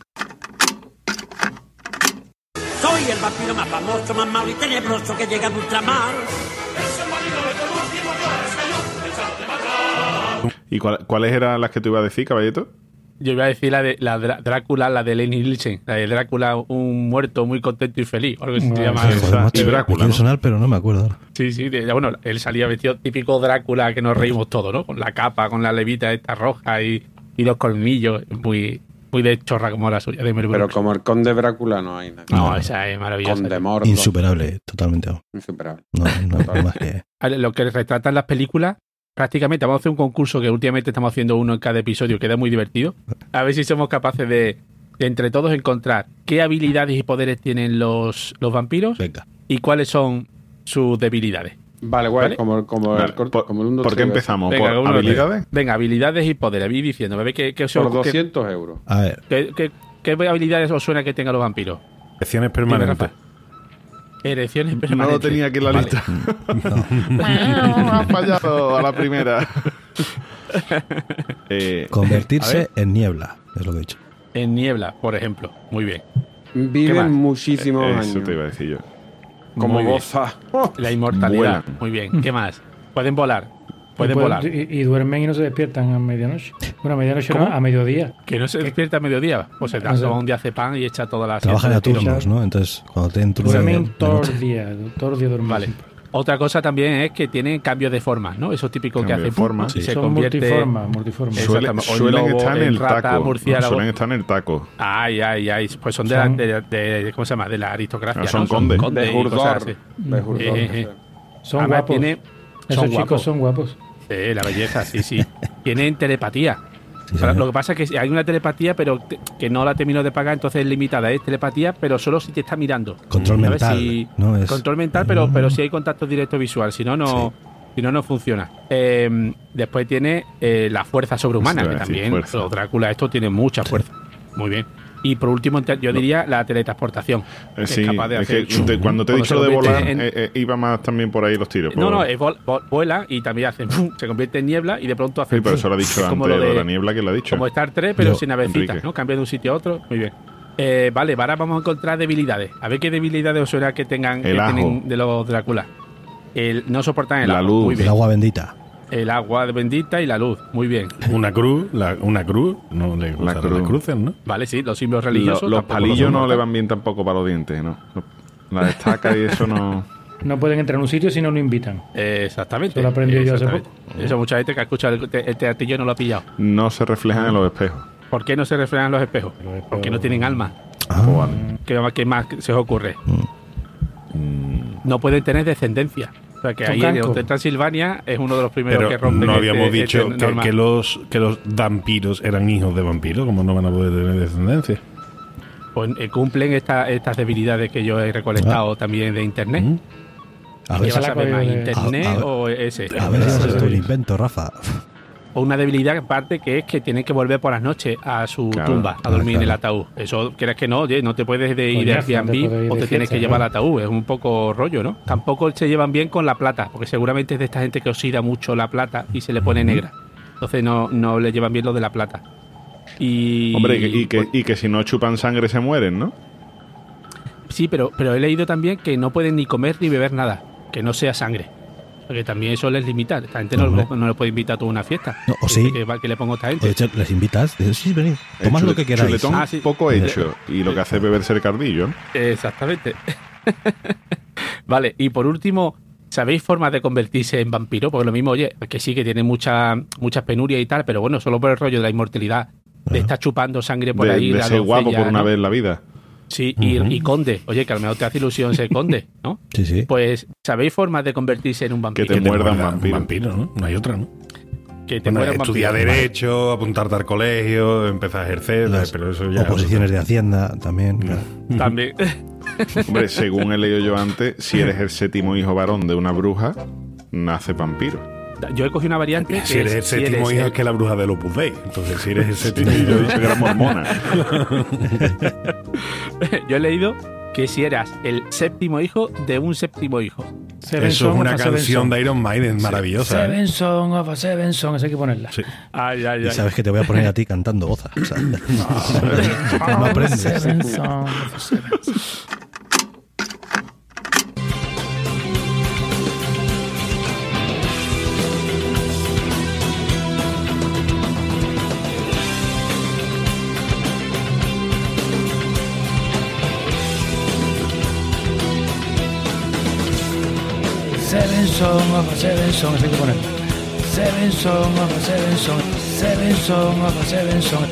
[SPEAKER 11] Soy el vampiro más famoso, más malo y tenebroso que llega de ultramar.
[SPEAKER 1] ¿Y cuál- cuáles eran las que tú ibas a decir, caballito?
[SPEAKER 3] Yo iba a decir la de la Drá- Drácula, la de Lenny Nielsen, la de Drácula, un muerto muy contento y feliz, o algo así se llama.
[SPEAKER 2] Joder, macho,
[SPEAKER 1] y Drácula, ¿no?
[SPEAKER 2] sonar, pero no me acuerdo ahora.
[SPEAKER 3] Sí, sí, de- bueno, él salía vestido típico Drácula que nos reímos todos, ¿no? Con la capa, con la levita esta roja y, y los colmillos, muy, muy de chorra como la suya de
[SPEAKER 5] Pero como el conde Drácula no hay nada.
[SPEAKER 3] No, esa es maravillosa.
[SPEAKER 5] Conde Mordo.
[SPEAKER 2] Insuperable, totalmente.
[SPEAKER 5] Insuperable.
[SPEAKER 2] No, no hay más que.
[SPEAKER 3] Lo que retratan las películas, prácticamente vamos a hacer un concurso que últimamente estamos haciendo uno en cada episodio, queda muy divertido. A ver si somos capaces de, de entre todos encontrar qué habilidades y poderes tienen los, los vampiros
[SPEAKER 2] Venga.
[SPEAKER 3] y cuáles son sus debilidades.
[SPEAKER 5] Vale, guay,
[SPEAKER 3] ¿Vale?
[SPEAKER 5] como, como,
[SPEAKER 1] Vale,
[SPEAKER 5] el, corto-
[SPEAKER 1] por,
[SPEAKER 5] como el 1,
[SPEAKER 1] ¿por qué empezamos?
[SPEAKER 3] Venga,
[SPEAKER 1] ¿Por habilidades?
[SPEAKER 3] Venga, habilidades y poderes. Voy diciendo, ¿me ve qué, qué,
[SPEAKER 5] Por
[SPEAKER 3] qué-
[SPEAKER 5] 200 euros.
[SPEAKER 2] A ver,
[SPEAKER 3] qué- qué- qué habilidades os suena que tengan los vampiros?
[SPEAKER 6] Elecciones
[SPEAKER 3] Dime,
[SPEAKER 6] permanentes.
[SPEAKER 3] Erecciones
[SPEAKER 1] No lo tenía aquí en la
[SPEAKER 3] Vale.
[SPEAKER 1] lista. ha fallado a la primera. Eh,
[SPEAKER 2] convertirse
[SPEAKER 1] ver.
[SPEAKER 2] en niebla, es lo que he dicho.
[SPEAKER 3] En niebla, por ejemplo. Muy bien.
[SPEAKER 5] Viven muchísimos
[SPEAKER 1] eso
[SPEAKER 5] años.
[SPEAKER 1] te iba a decir yo.
[SPEAKER 5] Como goza.
[SPEAKER 3] La inmortalidad.
[SPEAKER 1] Vuelan.
[SPEAKER 3] Muy bien. ¿Qué más? Pueden volar. Pueden volar.
[SPEAKER 4] Y, y duermen y no se despiertan a medianoche. Bueno, a medianoche
[SPEAKER 3] ¿Cómo?
[SPEAKER 4] no, a mediodía.
[SPEAKER 3] Que no se despierta a mediodía. Pues se
[SPEAKER 4] O sea,
[SPEAKER 3] toma un día pan y echa toda la
[SPEAKER 2] Trabajan a turnos, ¿no? Entonces, cuando tienen
[SPEAKER 4] Duermen todos los días. Todos los días duermen.
[SPEAKER 3] Vale. Otra cosa también es que tienen cambios de forma, ¿no? Eso típico que hace
[SPEAKER 1] forma. Sí.
[SPEAKER 3] se
[SPEAKER 4] Son
[SPEAKER 3] Exactamente. O
[SPEAKER 1] suelen
[SPEAKER 3] lobo,
[SPEAKER 1] estar en el
[SPEAKER 3] rata,
[SPEAKER 1] taco.
[SPEAKER 3] murciélago.
[SPEAKER 1] Suelen estar en el taco.
[SPEAKER 3] Ay, ay, ay. Pues son de, la,
[SPEAKER 4] Son-
[SPEAKER 3] de, de- ¿Cómo se llama? De la aristocracia.
[SPEAKER 1] Son
[SPEAKER 3] ¿no?
[SPEAKER 1] condes.
[SPEAKER 5] De
[SPEAKER 3] y cosas
[SPEAKER 5] Jurdor.
[SPEAKER 3] así.
[SPEAKER 5] De Jurdor,
[SPEAKER 3] Eh, eh,
[SPEAKER 5] sea.
[SPEAKER 4] Son
[SPEAKER 3] Además,
[SPEAKER 4] guapos.
[SPEAKER 3] tiene-
[SPEAKER 4] Esos
[SPEAKER 3] son
[SPEAKER 4] chicos
[SPEAKER 3] guapos.
[SPEAKER 4] son guapos.
[SPEAKER 3] Sí, la belleza, sí, sí. Tienen telepatía.
[SPEAKER 2] Sí,
[SPEAKER 3] lo que pasa es que hay una telepatía, pero te- que no la termino de pagar, entonces es limitada. Es telepatía, pero solo si te está mirando.
[SPEAKER 2] Control
[SPEAKER 3] ¿Sabes?
[SPEAKER 2] mental.
[SPEAKER 3] Si-
[SPEAKER 2] ¿no? Es,
[SPEAKER 3] Control mental, pero, pero si hay contacto directo visual. Si no, no, si no, no funciona. Eh, después tiene eh, la fuerza sobrehumana, que también
[SPEAKER 1] fuerza.
[SPEAKER 3] los Drácula esto tiene mucha fuerza. Muy bien. Y por último, yo diría la teletransportación.
[SPEAKER 1] Eh,
[SPEAKER 3] es capaz de
[SPEAKER 1] es
[SPEAKER 3] hacer-
[SPEAKER 1] que te- cuando te he dicho lo de volar,
[SPEAKER 3] en-
[SPEAKER 1] eh, eh, iba más también por ahí los tiros.
[SPEAKER 3] no,
[SPEAKER 1] por-
[SPEAKER 3] no, es vol- vol- vuela y también hace se convierte en niebla y de pronto hace
[SPEAKER 1] Sí, pero eso lo ha dicho
[SPEAKER 3] como
[SPEAKER 1] antes
[SPEAKER 3] lo
[SPEAKER 1] de la niebla que lo ha dicho.
[SPEAKER 3] Como Star 3, pero
[SPEAKER 2] Yo,
[SPEAKER 3] sin navecitas. ¿no? Cambia de un sitio a otro. Muy bien. Eh, vale, ahora vamos a encontrar debilidades. A ver qué debilidades os suena que tengan
[SPEAKER 1] El
[SPEAKER 3] que
[SPEAKER 1] ajo.
[SPEAKER 3] tienen de los Drácula. El, no soportan el
[SPEAKER 1] La
[SPEAKER 3] agua.
[SPEAKER 1] luz.
[SPEAKER 3] Muy
[SPEAKER 2] El
[SPEAKER 3] bien.
[SPEAKER 2] agua bendita.
[SPEAKER 3] El agua bendita y la luz. Muy bien.
[SPEAKER 6] Una cruz, la- una cruz, no le
[SPEAKER 1] La
[SPEAKER 6] gustan
[SPEAKER 1] cruz.
[SPEAKER 6] las cruces, ¿no?
[SPEAKER 3] Vale, sí, los símbolos
[SPEAKER 1] Lo-
[SPEAKER 3] religiosos.
[SPEAKER 1] los
[SPEAKER 3] tampoco
[SPEAKER 1] palillos no le van bien tampoco para los dientes, ¿no? La estaca y eso no.
[SPEAKER 4] No pueden entrar en un sitio si no lo invitan.
[SPEAKER 3] Exactamente.
[SPEAKER 4] Eso lo aprendí yo hace
[SPEAKER 3] Exactamente. Eso mucha gente que ha escuchado el, te- el teatillo no lo ha pillado.
[SPEAKER 1] No se reflejan en los espejos.
[SPEAKER 3] ¿Por qué no se reflejan los espejos?
[SPEAKER 4] Los espejos-
[SPEAKER 3] Porque no tienen alma.
[SPEAKER 2] Ah,
[SPEAKER 3] ¿Qué, más- qué más se os ocurre? No pueden tener descendencia. O sea que ahí. Hotel Transilvania es uno de los primeros que rompen
[SPEAKER 6] no
[SPEAKER 3] este-
[SPEAKER 6] habíamos
[SPEAKER 3] este
[SPEAKER 6] dicho que, los, que los vampiros eran hijos de vampiros, como no van a poder tener descendencia.
[SPEAKER 3] Pues, eh, cumplen esta- estas debilidades que yo he recolectado también de internet.
[SPEAKER 6] Mm.
[SPEAKER 2] a
[SPEAKER 3] ¿Qué
[SPEAKER 2] ver, si,
[SPEAKER 3] vas a ver más,
[SPEAKER 4] de-
[SPEAKER 3] internet
[SPEAKER 2] a- a ver-
[SPEAKER 3] o ese?
[SPEAKER 2] a ver si has hecho un invento, Rafa.
[SPEAKER 3] O una debilidad aparte que es que tienen que volver por las noches a su
[SPEAKER 1] Claro.
[SPEAKER 3] tumba, a dormir en el ataúd. Eso, quieres que no, oye, no te puedes de ir de Airbnb o te tienes que llevar al ataúd. Es un poco rollo, ¿no? Tampoco se llevan bien con la plata, porque seguramente es de esta gente que oxida mucho la plata y se le pone negra. Entonces no, no le llevan bien lo de la plata. Y,
[SPEAKER 1] Hombre, y que, y que-
[SPEAKER 3] pues,
[SPEAKER 1] y que si no chupan sangre se mueren, ¿no?
[SPEAKER 3] sí, pero, pero he leído también que no pueden ni comer ni beber nada, que no sea sangre. Porque también eso les limita. Esta gente no, no le puede invitar a toda una fiesta.
[SPEAKER 2] No, o sí.
[SPEAKER 3] Que, que le pongo a esta gente.
[SPEAKER 2] De hecho, les invitas. Dices, sí, venid, tomad
[SPEAKER 1] El
[SPEAKER 2] lo que queráis.
[SPEAKER 1] Chuletón
[SPEAKER 3] Ah, sí.
[SPEAKER 1] poco hecho. Y lo que hace es beberse el cardillo. ¿no?
[SPEAKER 3] Exactamente. vale, y por último, ¿sabéis formas de convertirse en vampiro? Porque lo mismo, oye, que sí, que tiene mucha, muchas penurias y tal, pero bueno, solo por el rollo de la inmortalidad, de estar chupando sangre por
[SPEAKER 1] De,
[SPEAKER 3] ahí.
[SPEAKER 1] de
[SPEAKER 3] la
[SPEAKER 1] ser guapo por una
[SPEAKER 3] ¿no?
[SPEAKER 1] vez en la vida.
[SPEAKER 3] Sí, y, y conde. Oye, que a lo mejor te hace ilusión ser conde, ¿no?
[SPEAKER 2] Sí, sí.
[SPEAKER 3] Pues, ¿sabéis formas de convertirse en un vampiro?
[SPEAKER 1] te
[SPEAKER 6] Que te
[SPEAKER 1] muerda un
[SPEAKER 6] muerda
[SPEAKER 1] vampiro.
[SPEAKER 6] vampiro, ¿no? No hay otra, ¿no?
[SPEAKER 3] Que te
[SPEAKER 6] Bueno, estudiar derecho, apuntarte al colegio, empezar a ejercer,
[SPEAKER 2] Las
[SPEAKER 6] pero eso ya...
[SPEAKER 2] oposiciones de Hacienda también. claro.
[SPEAKER 3] También.
[SPEAKER 1] Hombre, según he leído yo antes, si eres el séptimo hijo varón de una bruja, nace vampiro.
[SPEAKER 3] Yo he cogido una variante.
[SPEAKER 6] Si
[SPEAKER 3] que
[SPEAKER 6] eres el
[SPEAKER 3] si
[SPEAKER 6] séptimo
[SPEAKER 3] eres
[SPEAKER 6] hijo
[SPEAKER 3] el-
[SPEAKER 6] es que la bruja del Opus Dei. Entonces, si eres el séptimo
[SPEAKER 1] Yo he
[SPEAKER 6] hijo...
[SPEAKER 1] dicho que era mormona.
[SPEAKER 3] Yo he leído que si eras el séptimo hijo de un séptimo hijo.
[SPEAKER 4] Seven
[SPEAKER 6] Eso es una canción de Iron Maiden maravillosa. ¿eh?
[SPEAKER 4] Seven Son of a Seven esa hay que ponerla.
[SPEAKER 6] Sí.
[SPEAKER 3] Ay, ay,
[SPEAKER 2] Y sabes que te voy a poner a ti cantando goza. O sea, no aprendes.
[SPEAKER 4] Seven Son of a Seven. Seven Son of a Seven Son, esa hay que ponerla. Seven Son of a Seven Son. Seven Son of a Seven Son.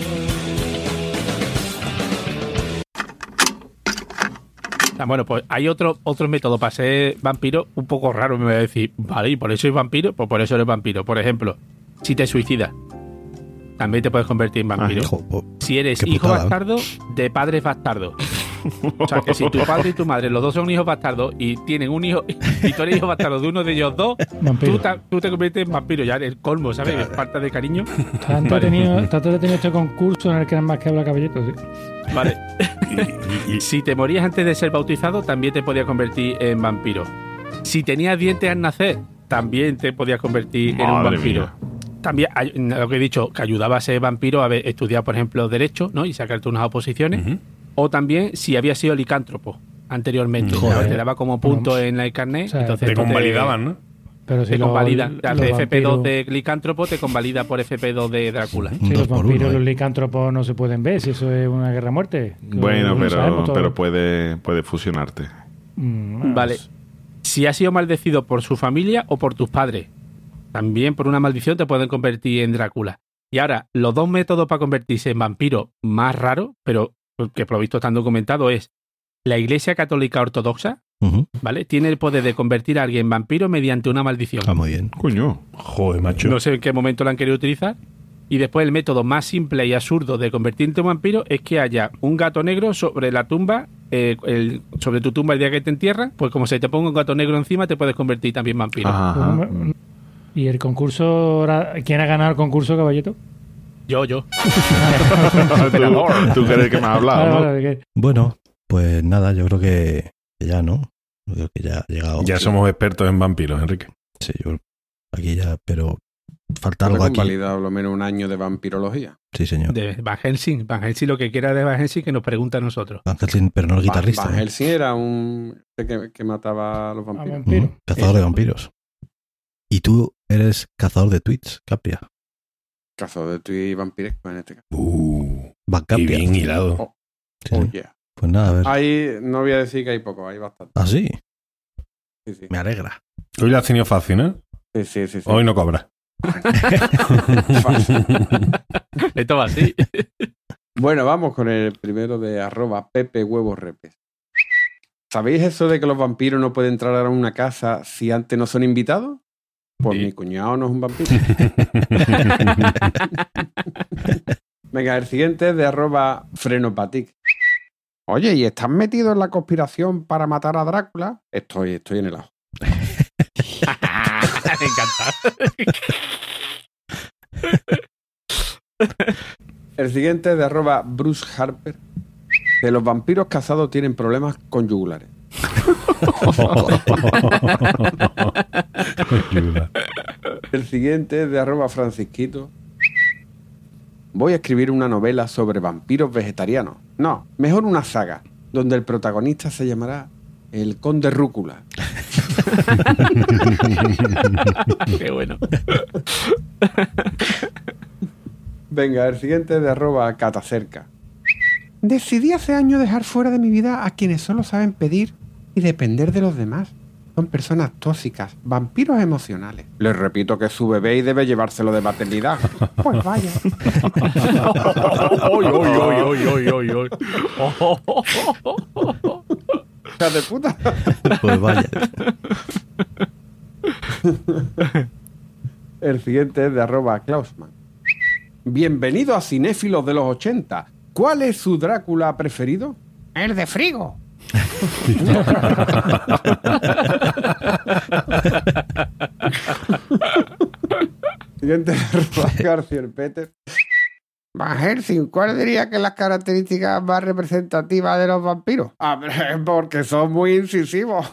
[SPEAKER 3] Ah, bueno, pues hay otro, otro método para ser vampiro un poco raro, me voy a decir. Vale, ¿y por eso es vampiro? Pues por eso eres vampiro. Por ejemplo, si te suicidas, también te puedes convertir en vampiro.
[SPEAKER 2] Hijo, po-
[SPEAKER 3] si eres hijo
[SPEAKER 2] putada,
[SPEAKER 3] bastardo de padres bastardos. O sea, que si tu padre y tu madre, los dos son hijos bastardos y tienen un hijo, y tú eres hijo bastardo de uno de ellos dos, tú, ta- tú te conviertes en vampiro, ya el colmo, ¿sabes? Es falta de cariño.
[SPEAKER 4] Está entretenido, entretenido este concurso en el que nada más que habla caballito, sí.
[SPEAKER 3] Vale.
[SPEAKER 6] Y- y-
[SPEAKER 3] Si te morías antes de ser bautizado, también te podías convertir en vampiro. Si tenías dientes al nacer, también te podías convertir en un vampiro.
[SPEAKER 1] mía.
[SPEAKER 3] También, lo que he dicho, que ayudaba a ser vampiro a ver, estudiar, por ejemplo, Derecho, ¿no? Y sacarte unas oposiciones. O también si había sido licántropo anteriormente.
[SPEAKER 2] Joder.
[SPEAKER 3] ¿sabes? Te daba como punto en el carnet.
[SPEAKER 4] O sea,
[SPEAKER 3] entonces
[SPEAKER 6] Te convalidaban, ¿no?
[SPEAKER 4] Pero si
[SPEAKER 3] Te
[SPEAKER 4] los-
[SPEAKER 3] convalida.
[SPEAKER 4] los
[SPEAKER 3] de FP2
[SPEAKER 4] vampiros-
[SPEAKER 3] de licántropo te convalida por FP2 de Drácula.
[SPEAKER 2] Dos
[SPEAKER 4] los vampiros,
[SPEAKER 2] uno,
[SPEAKER 4] los
[SPEAKER 2] eh.
[SPEAKER 4] licántropos no se pueden ver, si eso es una guerra a muerte.
[SPEAKER 1] Bueno,
[SPEAKER 4] Lo
[SPEAKER 1] pero, puede, puede fusionarte.
[SPEAKER 4] Mm,
[SPEAKER 3] Vale. Si has sido maldecido por su familia o por tus padres. También por una maldición te pueden convertir en Drácula. Y ahora, los dos métodos para convertirse en vampiro más raros, pero que por lo visto están documentados, es la Iglesia Católica Ortodoxa. ¿vale? Tiene el poder de convertir a alguien en vampiro mediante una maldición.
[SPEAKER 2] Ah, muy bien.
[SPEAKER 1] Coño.
[SPEAKER 6] Joder, macho.
[SPEAKER 3] No sé en qué momento lo han querido utilizar. Y después el método más simple y absurdo de convertirte en vampiro es que haya un gato negro sobre la tumba, eh, el- sobre tu tumba el día que te entierran, pues como se te ponga un gato negro encima te puedes convertir también en vampiro.
[SPEAKER 1] Ajá.
[SPEAKER 4] pues, ¿Y el concurso, ahora- quién ha ganado el concurso, caballito?
[SPEAKER 3] Yo, yo.
[SPEAKER 1] ¿Tú, tú crees que me has hablado, ¿no?
[SPEAKER 2] Bueno, pues nada, yo creo que ya no. Yo creo que ya ha llegado.
[SPEAKER 6] Ya somos expertos en vampiros, Enrique.
[SPEAKER 2] Sí, yo aquí ya, pero falta algo aquí.
[SPEAKER 5] convalidado por lo menos un año de vampirología.
[SPEAKER 2] Sí, señor.
[SPEAKER 3] De Van Helsing. Van Helsing lo que quiera de Van Helsing que nos pregunta a nosotros.
[SPEAKER 2] Van Helsing, pero no el guitarrista.
[SPEAKER 5] Van
[SPEAKER 2] ¿eh?
[SPEAKER 5] Helsing era un que, que mataba a los
[SPEAKER 4] A
[SPEAKER 5] vampiros.
[SPEAKER 4] vampiro.
[SPEAKER 2] Cazador de vampiros. Y tú eres cazador de tweets, Capria.
[SPEAKER 5] Cazador de vampiresco en este caso.
[SPEAKER 6] Uh, y bien hilado.
[SPEAKER 2] Sí,
[SPEAKER 5] Oh, yeah.
[SPEAKER 2] Pues nada, a ver.
[SPEAKER 5] Ahí no voy a decir que hay poco, hay bastante.
[SPEAKER 2] Ah, sí.
[SPEAKER 5] Sí, sí.
[SPEAKER 2] Me alegra.
[SPEAKER 6] Hoy la has tenido fácil, ¿no?
[SPEAKER 5] Sí, sí, sí, sí.
[SPEAKER 6] Hoy no cobras.
[SPEAKER 3] Esto va así.
[SPEAKER 5] Bueno, vamos con el primero de arroba Pepe Huevos Repes. ¿Sabéis eso de que los vampiros no pueden entrar a una casa si antes no son invitados? Pues mi cuñado no es un vampiro. Venga, el siguiente es de arroba Frenopatic. Oye, ¿y estás metido en la conspiración para matar a Drácula? Estoy, estoy en el ajo.
[SPEAKER 3] Me encanta.
[SPEAKER 5] El siguiente es de arroba Bruce Harper. Que los vampiros casados tienen problemas conyugulares. El siguiente es de arroba francisquito. Voy a escribir una novela sobre vampiros vegetarianos. No, mejor una saga, donde el protagonista se llamará el Conde Rúcula.
[SPEAKER 3] Qué bueno.
[SPEAKER 5] Venga, el siguiente es de arroba catacerca. Decidí hace años dejar fuera de mi vida a quienes solo saben pedir y depender de los demás. Son personas tóxicas, vampiros emocionales. Les repito que es su bebé y debe llevárselo de maternidad. Pues vaya.
[SPEAKER 3] Oy, oy, oy, oy, oy, oy, oy.
[SPEAKER 5] Hija de puta.
[SPEAKER 2] Pues vaya.
[SPEAKER 5] El siguiente es de arroba Klausman. Bienvenido a Cinéfilos de los 80. ¿Cuál es su Drácula preferido?
[SPEAKER 12] El de Frigo.
[SPEAKER 5] Siguiente García Peter. Van Helsing, ¿cuál diría que es las características más representativas de los vampiros? Ah, porque son muy incisivos.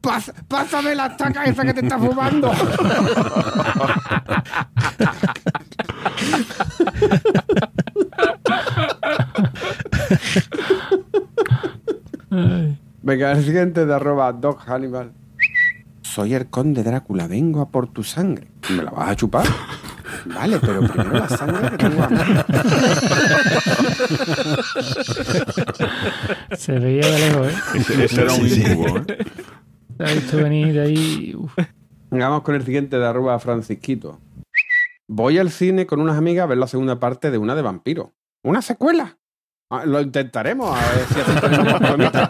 [SPEAKER 5] Pas- pásame la estaca esa que te está fumando. Venga, el siguiente de arroba Dog Hannibal. Soy el conde Drácula, vengo a por tu sangre. ¿Me la vas a chupar? Vale, pero primero la sangre que tengo.
[SPEAKER 4] Se veía de lejos, ¿eh?
[SPEAKER 1] Ese, ese era un incubo, ¿eh?
[SPEAKER 4] Ha visto venir de ahí. uf.
[SPEAKER 5] Venga, Vamos con el siguiente de arroba Francisquito. Voy al cine con unas amigas a ver la segunda parte de una de vampiro. ¿Una secuela? Ah, lo intentaremos, a ver si más palomitas.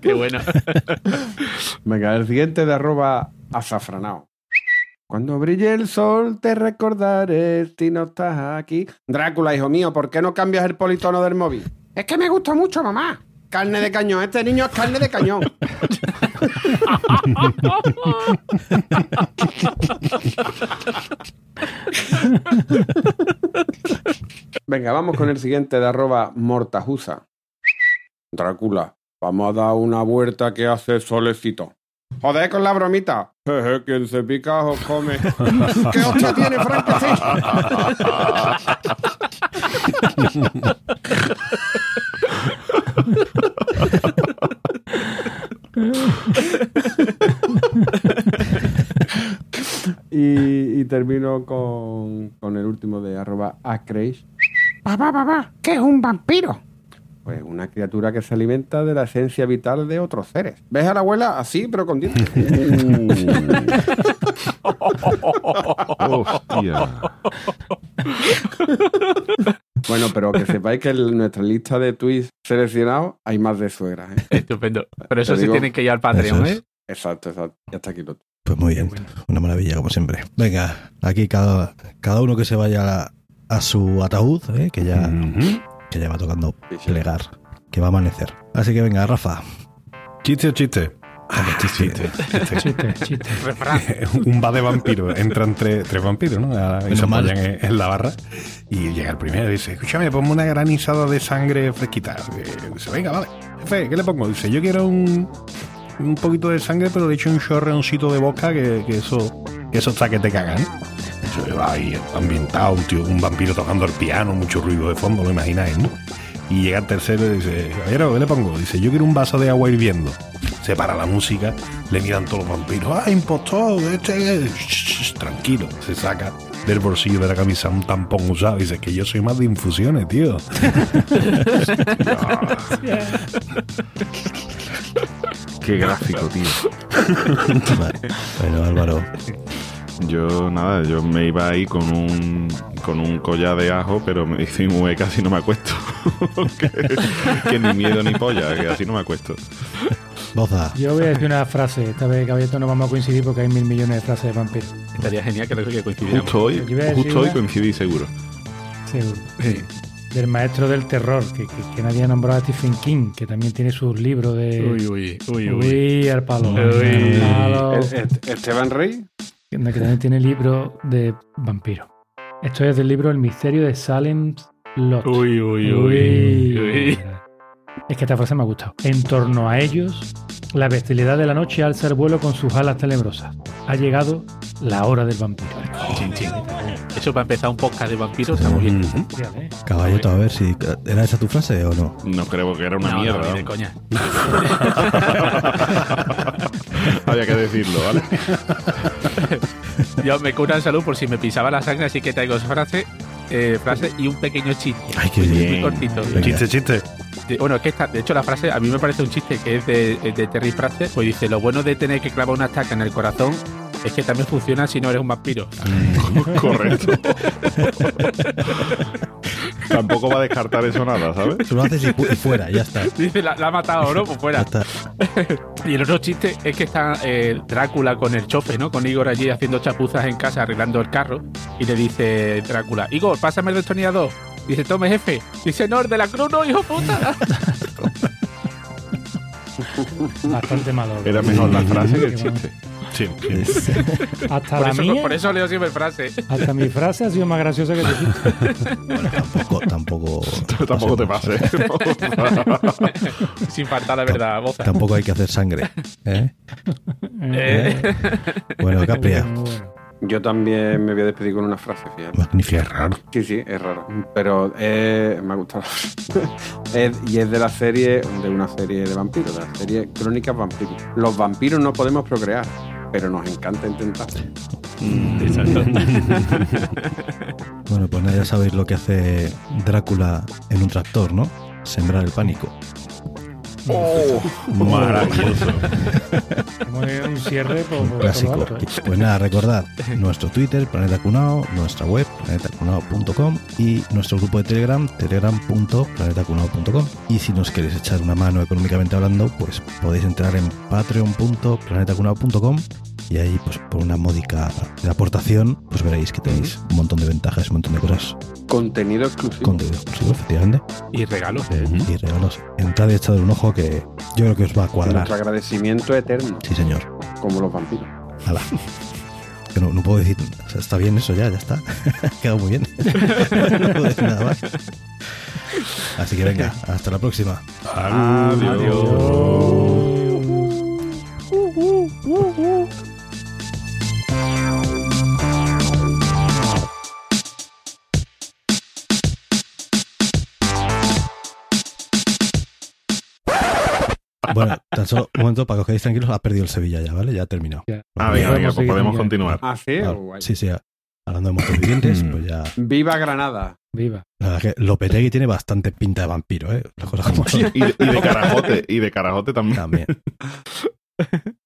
[SPEAKER 3] Qué bueno.
[SPEAKER 5] Venga, el siguiente de arroba azafranao. Cuando brille el sol te recordaré si no estás aquí. Drácula, hijo mío, ¿por qué no cambias el politono del móvil? Es que me gusta mucho, mamá. Carne de cañón, este niño es carne de cañón. Venga, vamos con el siguiente de arroba mortajusa. Drácula, vamos a dar una vuelta que hace solecito. Joder con la bromita. Jeje, quien se pica o come. ¿Qué hostia tiene Frankenstein? y, y termino con, con el último de arroba acreish. Papá, papá, ¿qué es un vampiro? Pues una criatura que se alimenta de la esencia vital de otros seres. ¿Ves a la abuela así, pero con dientes?
[SPEAKER 1] Hostia.
[SPEAKER 5] bueno, pero que sepáis que en nuestra lista de tweets seleccionados hay más de suegras. ¿eh?
[SPEAKER 3] Estupendo. Pero eso
[SPEAKER 5] Te digo-
[SPEAKER 3] tienen que ir al Patreon,
[SPEAKER 2] es.
[SPEAKER 3] ¿eh?
[SPEAKER 5] Exacto, exacto. Ya está aquí lo
[SPEAKER 2] Pues muy bien, una maravilla como siempre. Venga, aquí cada, cada uno que se vaya a, a su ataúd, ¿eh? que ya
[SPEAKER 6] Ujú.
[SPEAKER 2] que ya va tocando
[SPEAKER 5] Sí, sí.
[SPEAKER 2] plegar, que va a amanecer. Así que venga, Rafa.
[SPEAKER 6] ¿Chiste o chiste?
[SPEAKER 2] Chiste.
[SPEAKER 4] Chiste, chiste.
[SPEAKER 6] un bar de vampiros. Entran tres, tres vampiros, ¿no? A- Y se apoyan en, en la barra. Y llega el primero y dice: Escúchame, ponme una granizada de sangre fresquita. Y dice: Venga, vale. Jefe, ¿qué le pongo? Dice: Yo quiero un, un poquito de sangre, pero le echo un chorreoncito de boca que, que eso que eso está que te cagan. Eso va ahí ambientado, un, tío, un vampiro tocando el piano, mucho ruido de fondo, lo imagináis, ¿no? Y llega el tercero y dice, caballero, ¿qué le pongo? Dice, yo quiero un vaso de agua hirviendo. Se para la música, le miran todos los vampiros. ¡Ah, impostor! Este... es-". Tranquilo, se saca del bolsillo de la camisa un tampón usado. Dice, que yo soy más de infusiones, tío.
[SPEAKER 1] Qué gráfico, tío.
[SPEAKER 2] Bueno, Álvaro,
[SPEAKER 1] Yo, nada, yo me iba ahí con un, con un collar de ajo, pero me hice un casi no me acuesto. que, que ni miedo ni polla, que así no me acuesto.
[SPEAKER 2] Boza.
[SPEAKER 4] Yo voy a decir una frase. Esta vez, Caballito, no vamos a coincidir porque hay mil millones de frases de vampiros.
[SPEAKER 3] Estaría genial que, que coincidiéramos.
[SPEAKER 1] Justo hoy, justo hoy
[SPEAKER 4] una-
[SPEAKER 1] coincidí seguro.
[SPEAKER 4] Seguro. Del maestro del terror, que, que- que nadie ha nombrado a Stephen King, que también tiene sus libros de.
[SPEAKER 3] Uy, uy, uy, uy.
[SPEAKER 4] Uy, al palo.
[SPEAKER 3] Uy.
[SPEAKER 4] Al palo.
[SPEAKER 5] ¿El- el- Esteban Rey?
[SPEAKER 4] Que que también tiene libros de vampiros. Esto es del libro El misterio de Salem Lot.
[SPEAKER 3] Uy, uy, uy.
[SPEAKER 4] Uy.
[SPEAKER 3] uy.
[SPEAKER 4] Es que esta frase me ha gustado. En torno a ellos, la bestialidad de la noche alza el vuelo con sus alas tenebrosas. Ha llegado la hora del vampiro.
[SPEAKER 3] Chin, chin. Eso para empezar un podcast de vampiros está muy bien.
[SPEAKER 2] Caballeto, a ver si era esa tu frase o no.
[SPEAKER 1] No creo que era una
[SPEAKER 3] No, no,
[SPEAKER 1] mierda.
[SPEAKER 3] ni de
[SPEAKER 1] vamos.
[SPEAKER 3] coña.
[SPEAKER 1] Había que decirlo, ¿vale?
[SPEAKER 3] Yo me curo en salud por si me pisaba la sangre, así que traigo esa frase, eh, frase y un pequeño chiste.
[SPEAKER 2] Ay, qué
[SPEAKER 3] Muy
[SPEAKER 2] bien.
[SPEAKER 3] cortito.
[SPEAKER 2] Venga.
[SPEAKER 6] Chiste, chiste.
[SPEAKER 3] De- Bueno, es que esta, de hecho la frase a mí me parece un chiste que es de, de Terry Pratchett, pues dice, lo bueno de tener que clavar una estaca en el corazón es que también funciona si no eres un vampiro.
[SPEAKER 1] Correcto. Tampoco va a descartar eso nada, ¿sabes?
[SPEAKER 2] Tú lo haces y, fu- y fuera, ya está.
[SPEAKER 3] Dice, la, la ha matado, ¿no? Pues
[SPEAKER 2] Ya
[SPEAKER 3] fuera.
[SPEAKER 2] está.
[SPEAKER 3] Y el otro chiste es que está eh, Drácula con el chofe, ¿no? Con Igor allí haciendo chapuzas en casa, arreglando el carro. Y le dice Drácula, Igor, pásame el destornillador. Dice, tome, jefe. Dice, no, de la cruz, no, hijo puta.
[SPEAKER 4] Bastante malo.
[SPEAKER 1] Era mejor la frase que el chiste.
[SPEAKER 6] Sí,
[SPEAKER 4] Hasta
[SPEAKER 3] Por
[SPEAKER 4] la
[SPEAKER 3] eso,
[SPEAKER 4] mía,
[SPEAKER 3] por eso leo siempre frase.
[SPEAKER 4] hasta mi frase ha sido más graciosa que tu chiste.
[SPEAKER 2] bueno, tampoco, tampoco.
[SPEAKER 1] Tampoco te pases.
[SPEAKER 3] Sin faltar la verdad, boza.
[SPEAKER 2] Tampoco hay que hacer sangre. ¿eh?
[SPEAKER 3] Eh,
[SPEAKER 2] Bueno, Capria,
[SPEAKER 4] bueno.
[SPEAKER 5] Yo también me voy a despedir con una frase, fíjate.
[SPEAKER 2] magnífico.
[SPEAKER 6] raro.
[SPEAKER 5] Sí, sí, es raro. Pero eh, me ha gustado. Es- y es de la serie, de una serie de vampiros, de la serie Crónicas Vampiros. Los vampiros no podemos procrear, pero nos encanta intentar.
[SPEAKER 3] Exacto.
[SPEAKER 2] Bueno, pues nada, ya sabéis lo que hace Drácula en un tractor, ¿no? Sembrar el pánico.
[SPEAKER 6] Maravilloso.
[SPEAKER 4] Como de un cierre por, por
[SPEAKER 2] Clásico.
[SPEAKER 4] alto, ¿eh?
[SPEAKER 2] Pues nada, recordad nuestro Twitter, Planeta Cunao, nuestra web, planetacunao.com y nuestro grupo de Telegram, telegram.planetacunao.com. Y si nos queréis echar una mano económicamente hablando, pues podéis entrar en patreon.planetacunao.com y ahí, pues por una módica aportación, pues veréis que tenéis un montón de ventajas, un montón de cosas.
[SPEAKER 5] Contenido exclusivo.
[SPEAKER 2] Contenido exclusivo, efectivamente.
[SPEAKER 3] y regalos.
[SPEAKER 2] Y regalos. Entrad y echad un ojo que yo creo que os va a cuadrar.
[SPEAKER 5] Nuestro agradecimiento eterno,
[SPEAKER 2] Sí, señor.
[SPEAKER 5] como los vampiros.
[SPEAKER 2] Hala. Que no, no puedo decir, o sea, está bien eso ya, ya está. Ha quedado muy bien. no puedo decir nada más. Así que venga, hasta la próxima. Bueno, tan solo un momento para que os quedéis tranquilos, ha perdido el Sevilla ya, ¿vale? Ya ha terminado.
[SPEAKER 4] Ya.
[SPEAKER 1] Ah, venga, venga,
[SPEAKER 4] Podemos
[SPEAKER 1] pues podemos continuar.
[SPEAKER 5] Ah, sí, guay.
[SPEAKER 2] sí, sí, hablando de muertos vivientes,
[SPEAKER 6] Mm.
[SPEAKER 2] pues ya.
[SPEAKER 5] Viva Granada.
[SPEAKER 4] Viva.
[SPEAKER 2] La verdad es que Lopetegui tiene bastante pinta de vampiro, ¿eh? Las cosas como son.
[SPEAKER 1] Y de, y de carajote, y de carajote también.
[SPEAKER 2] También.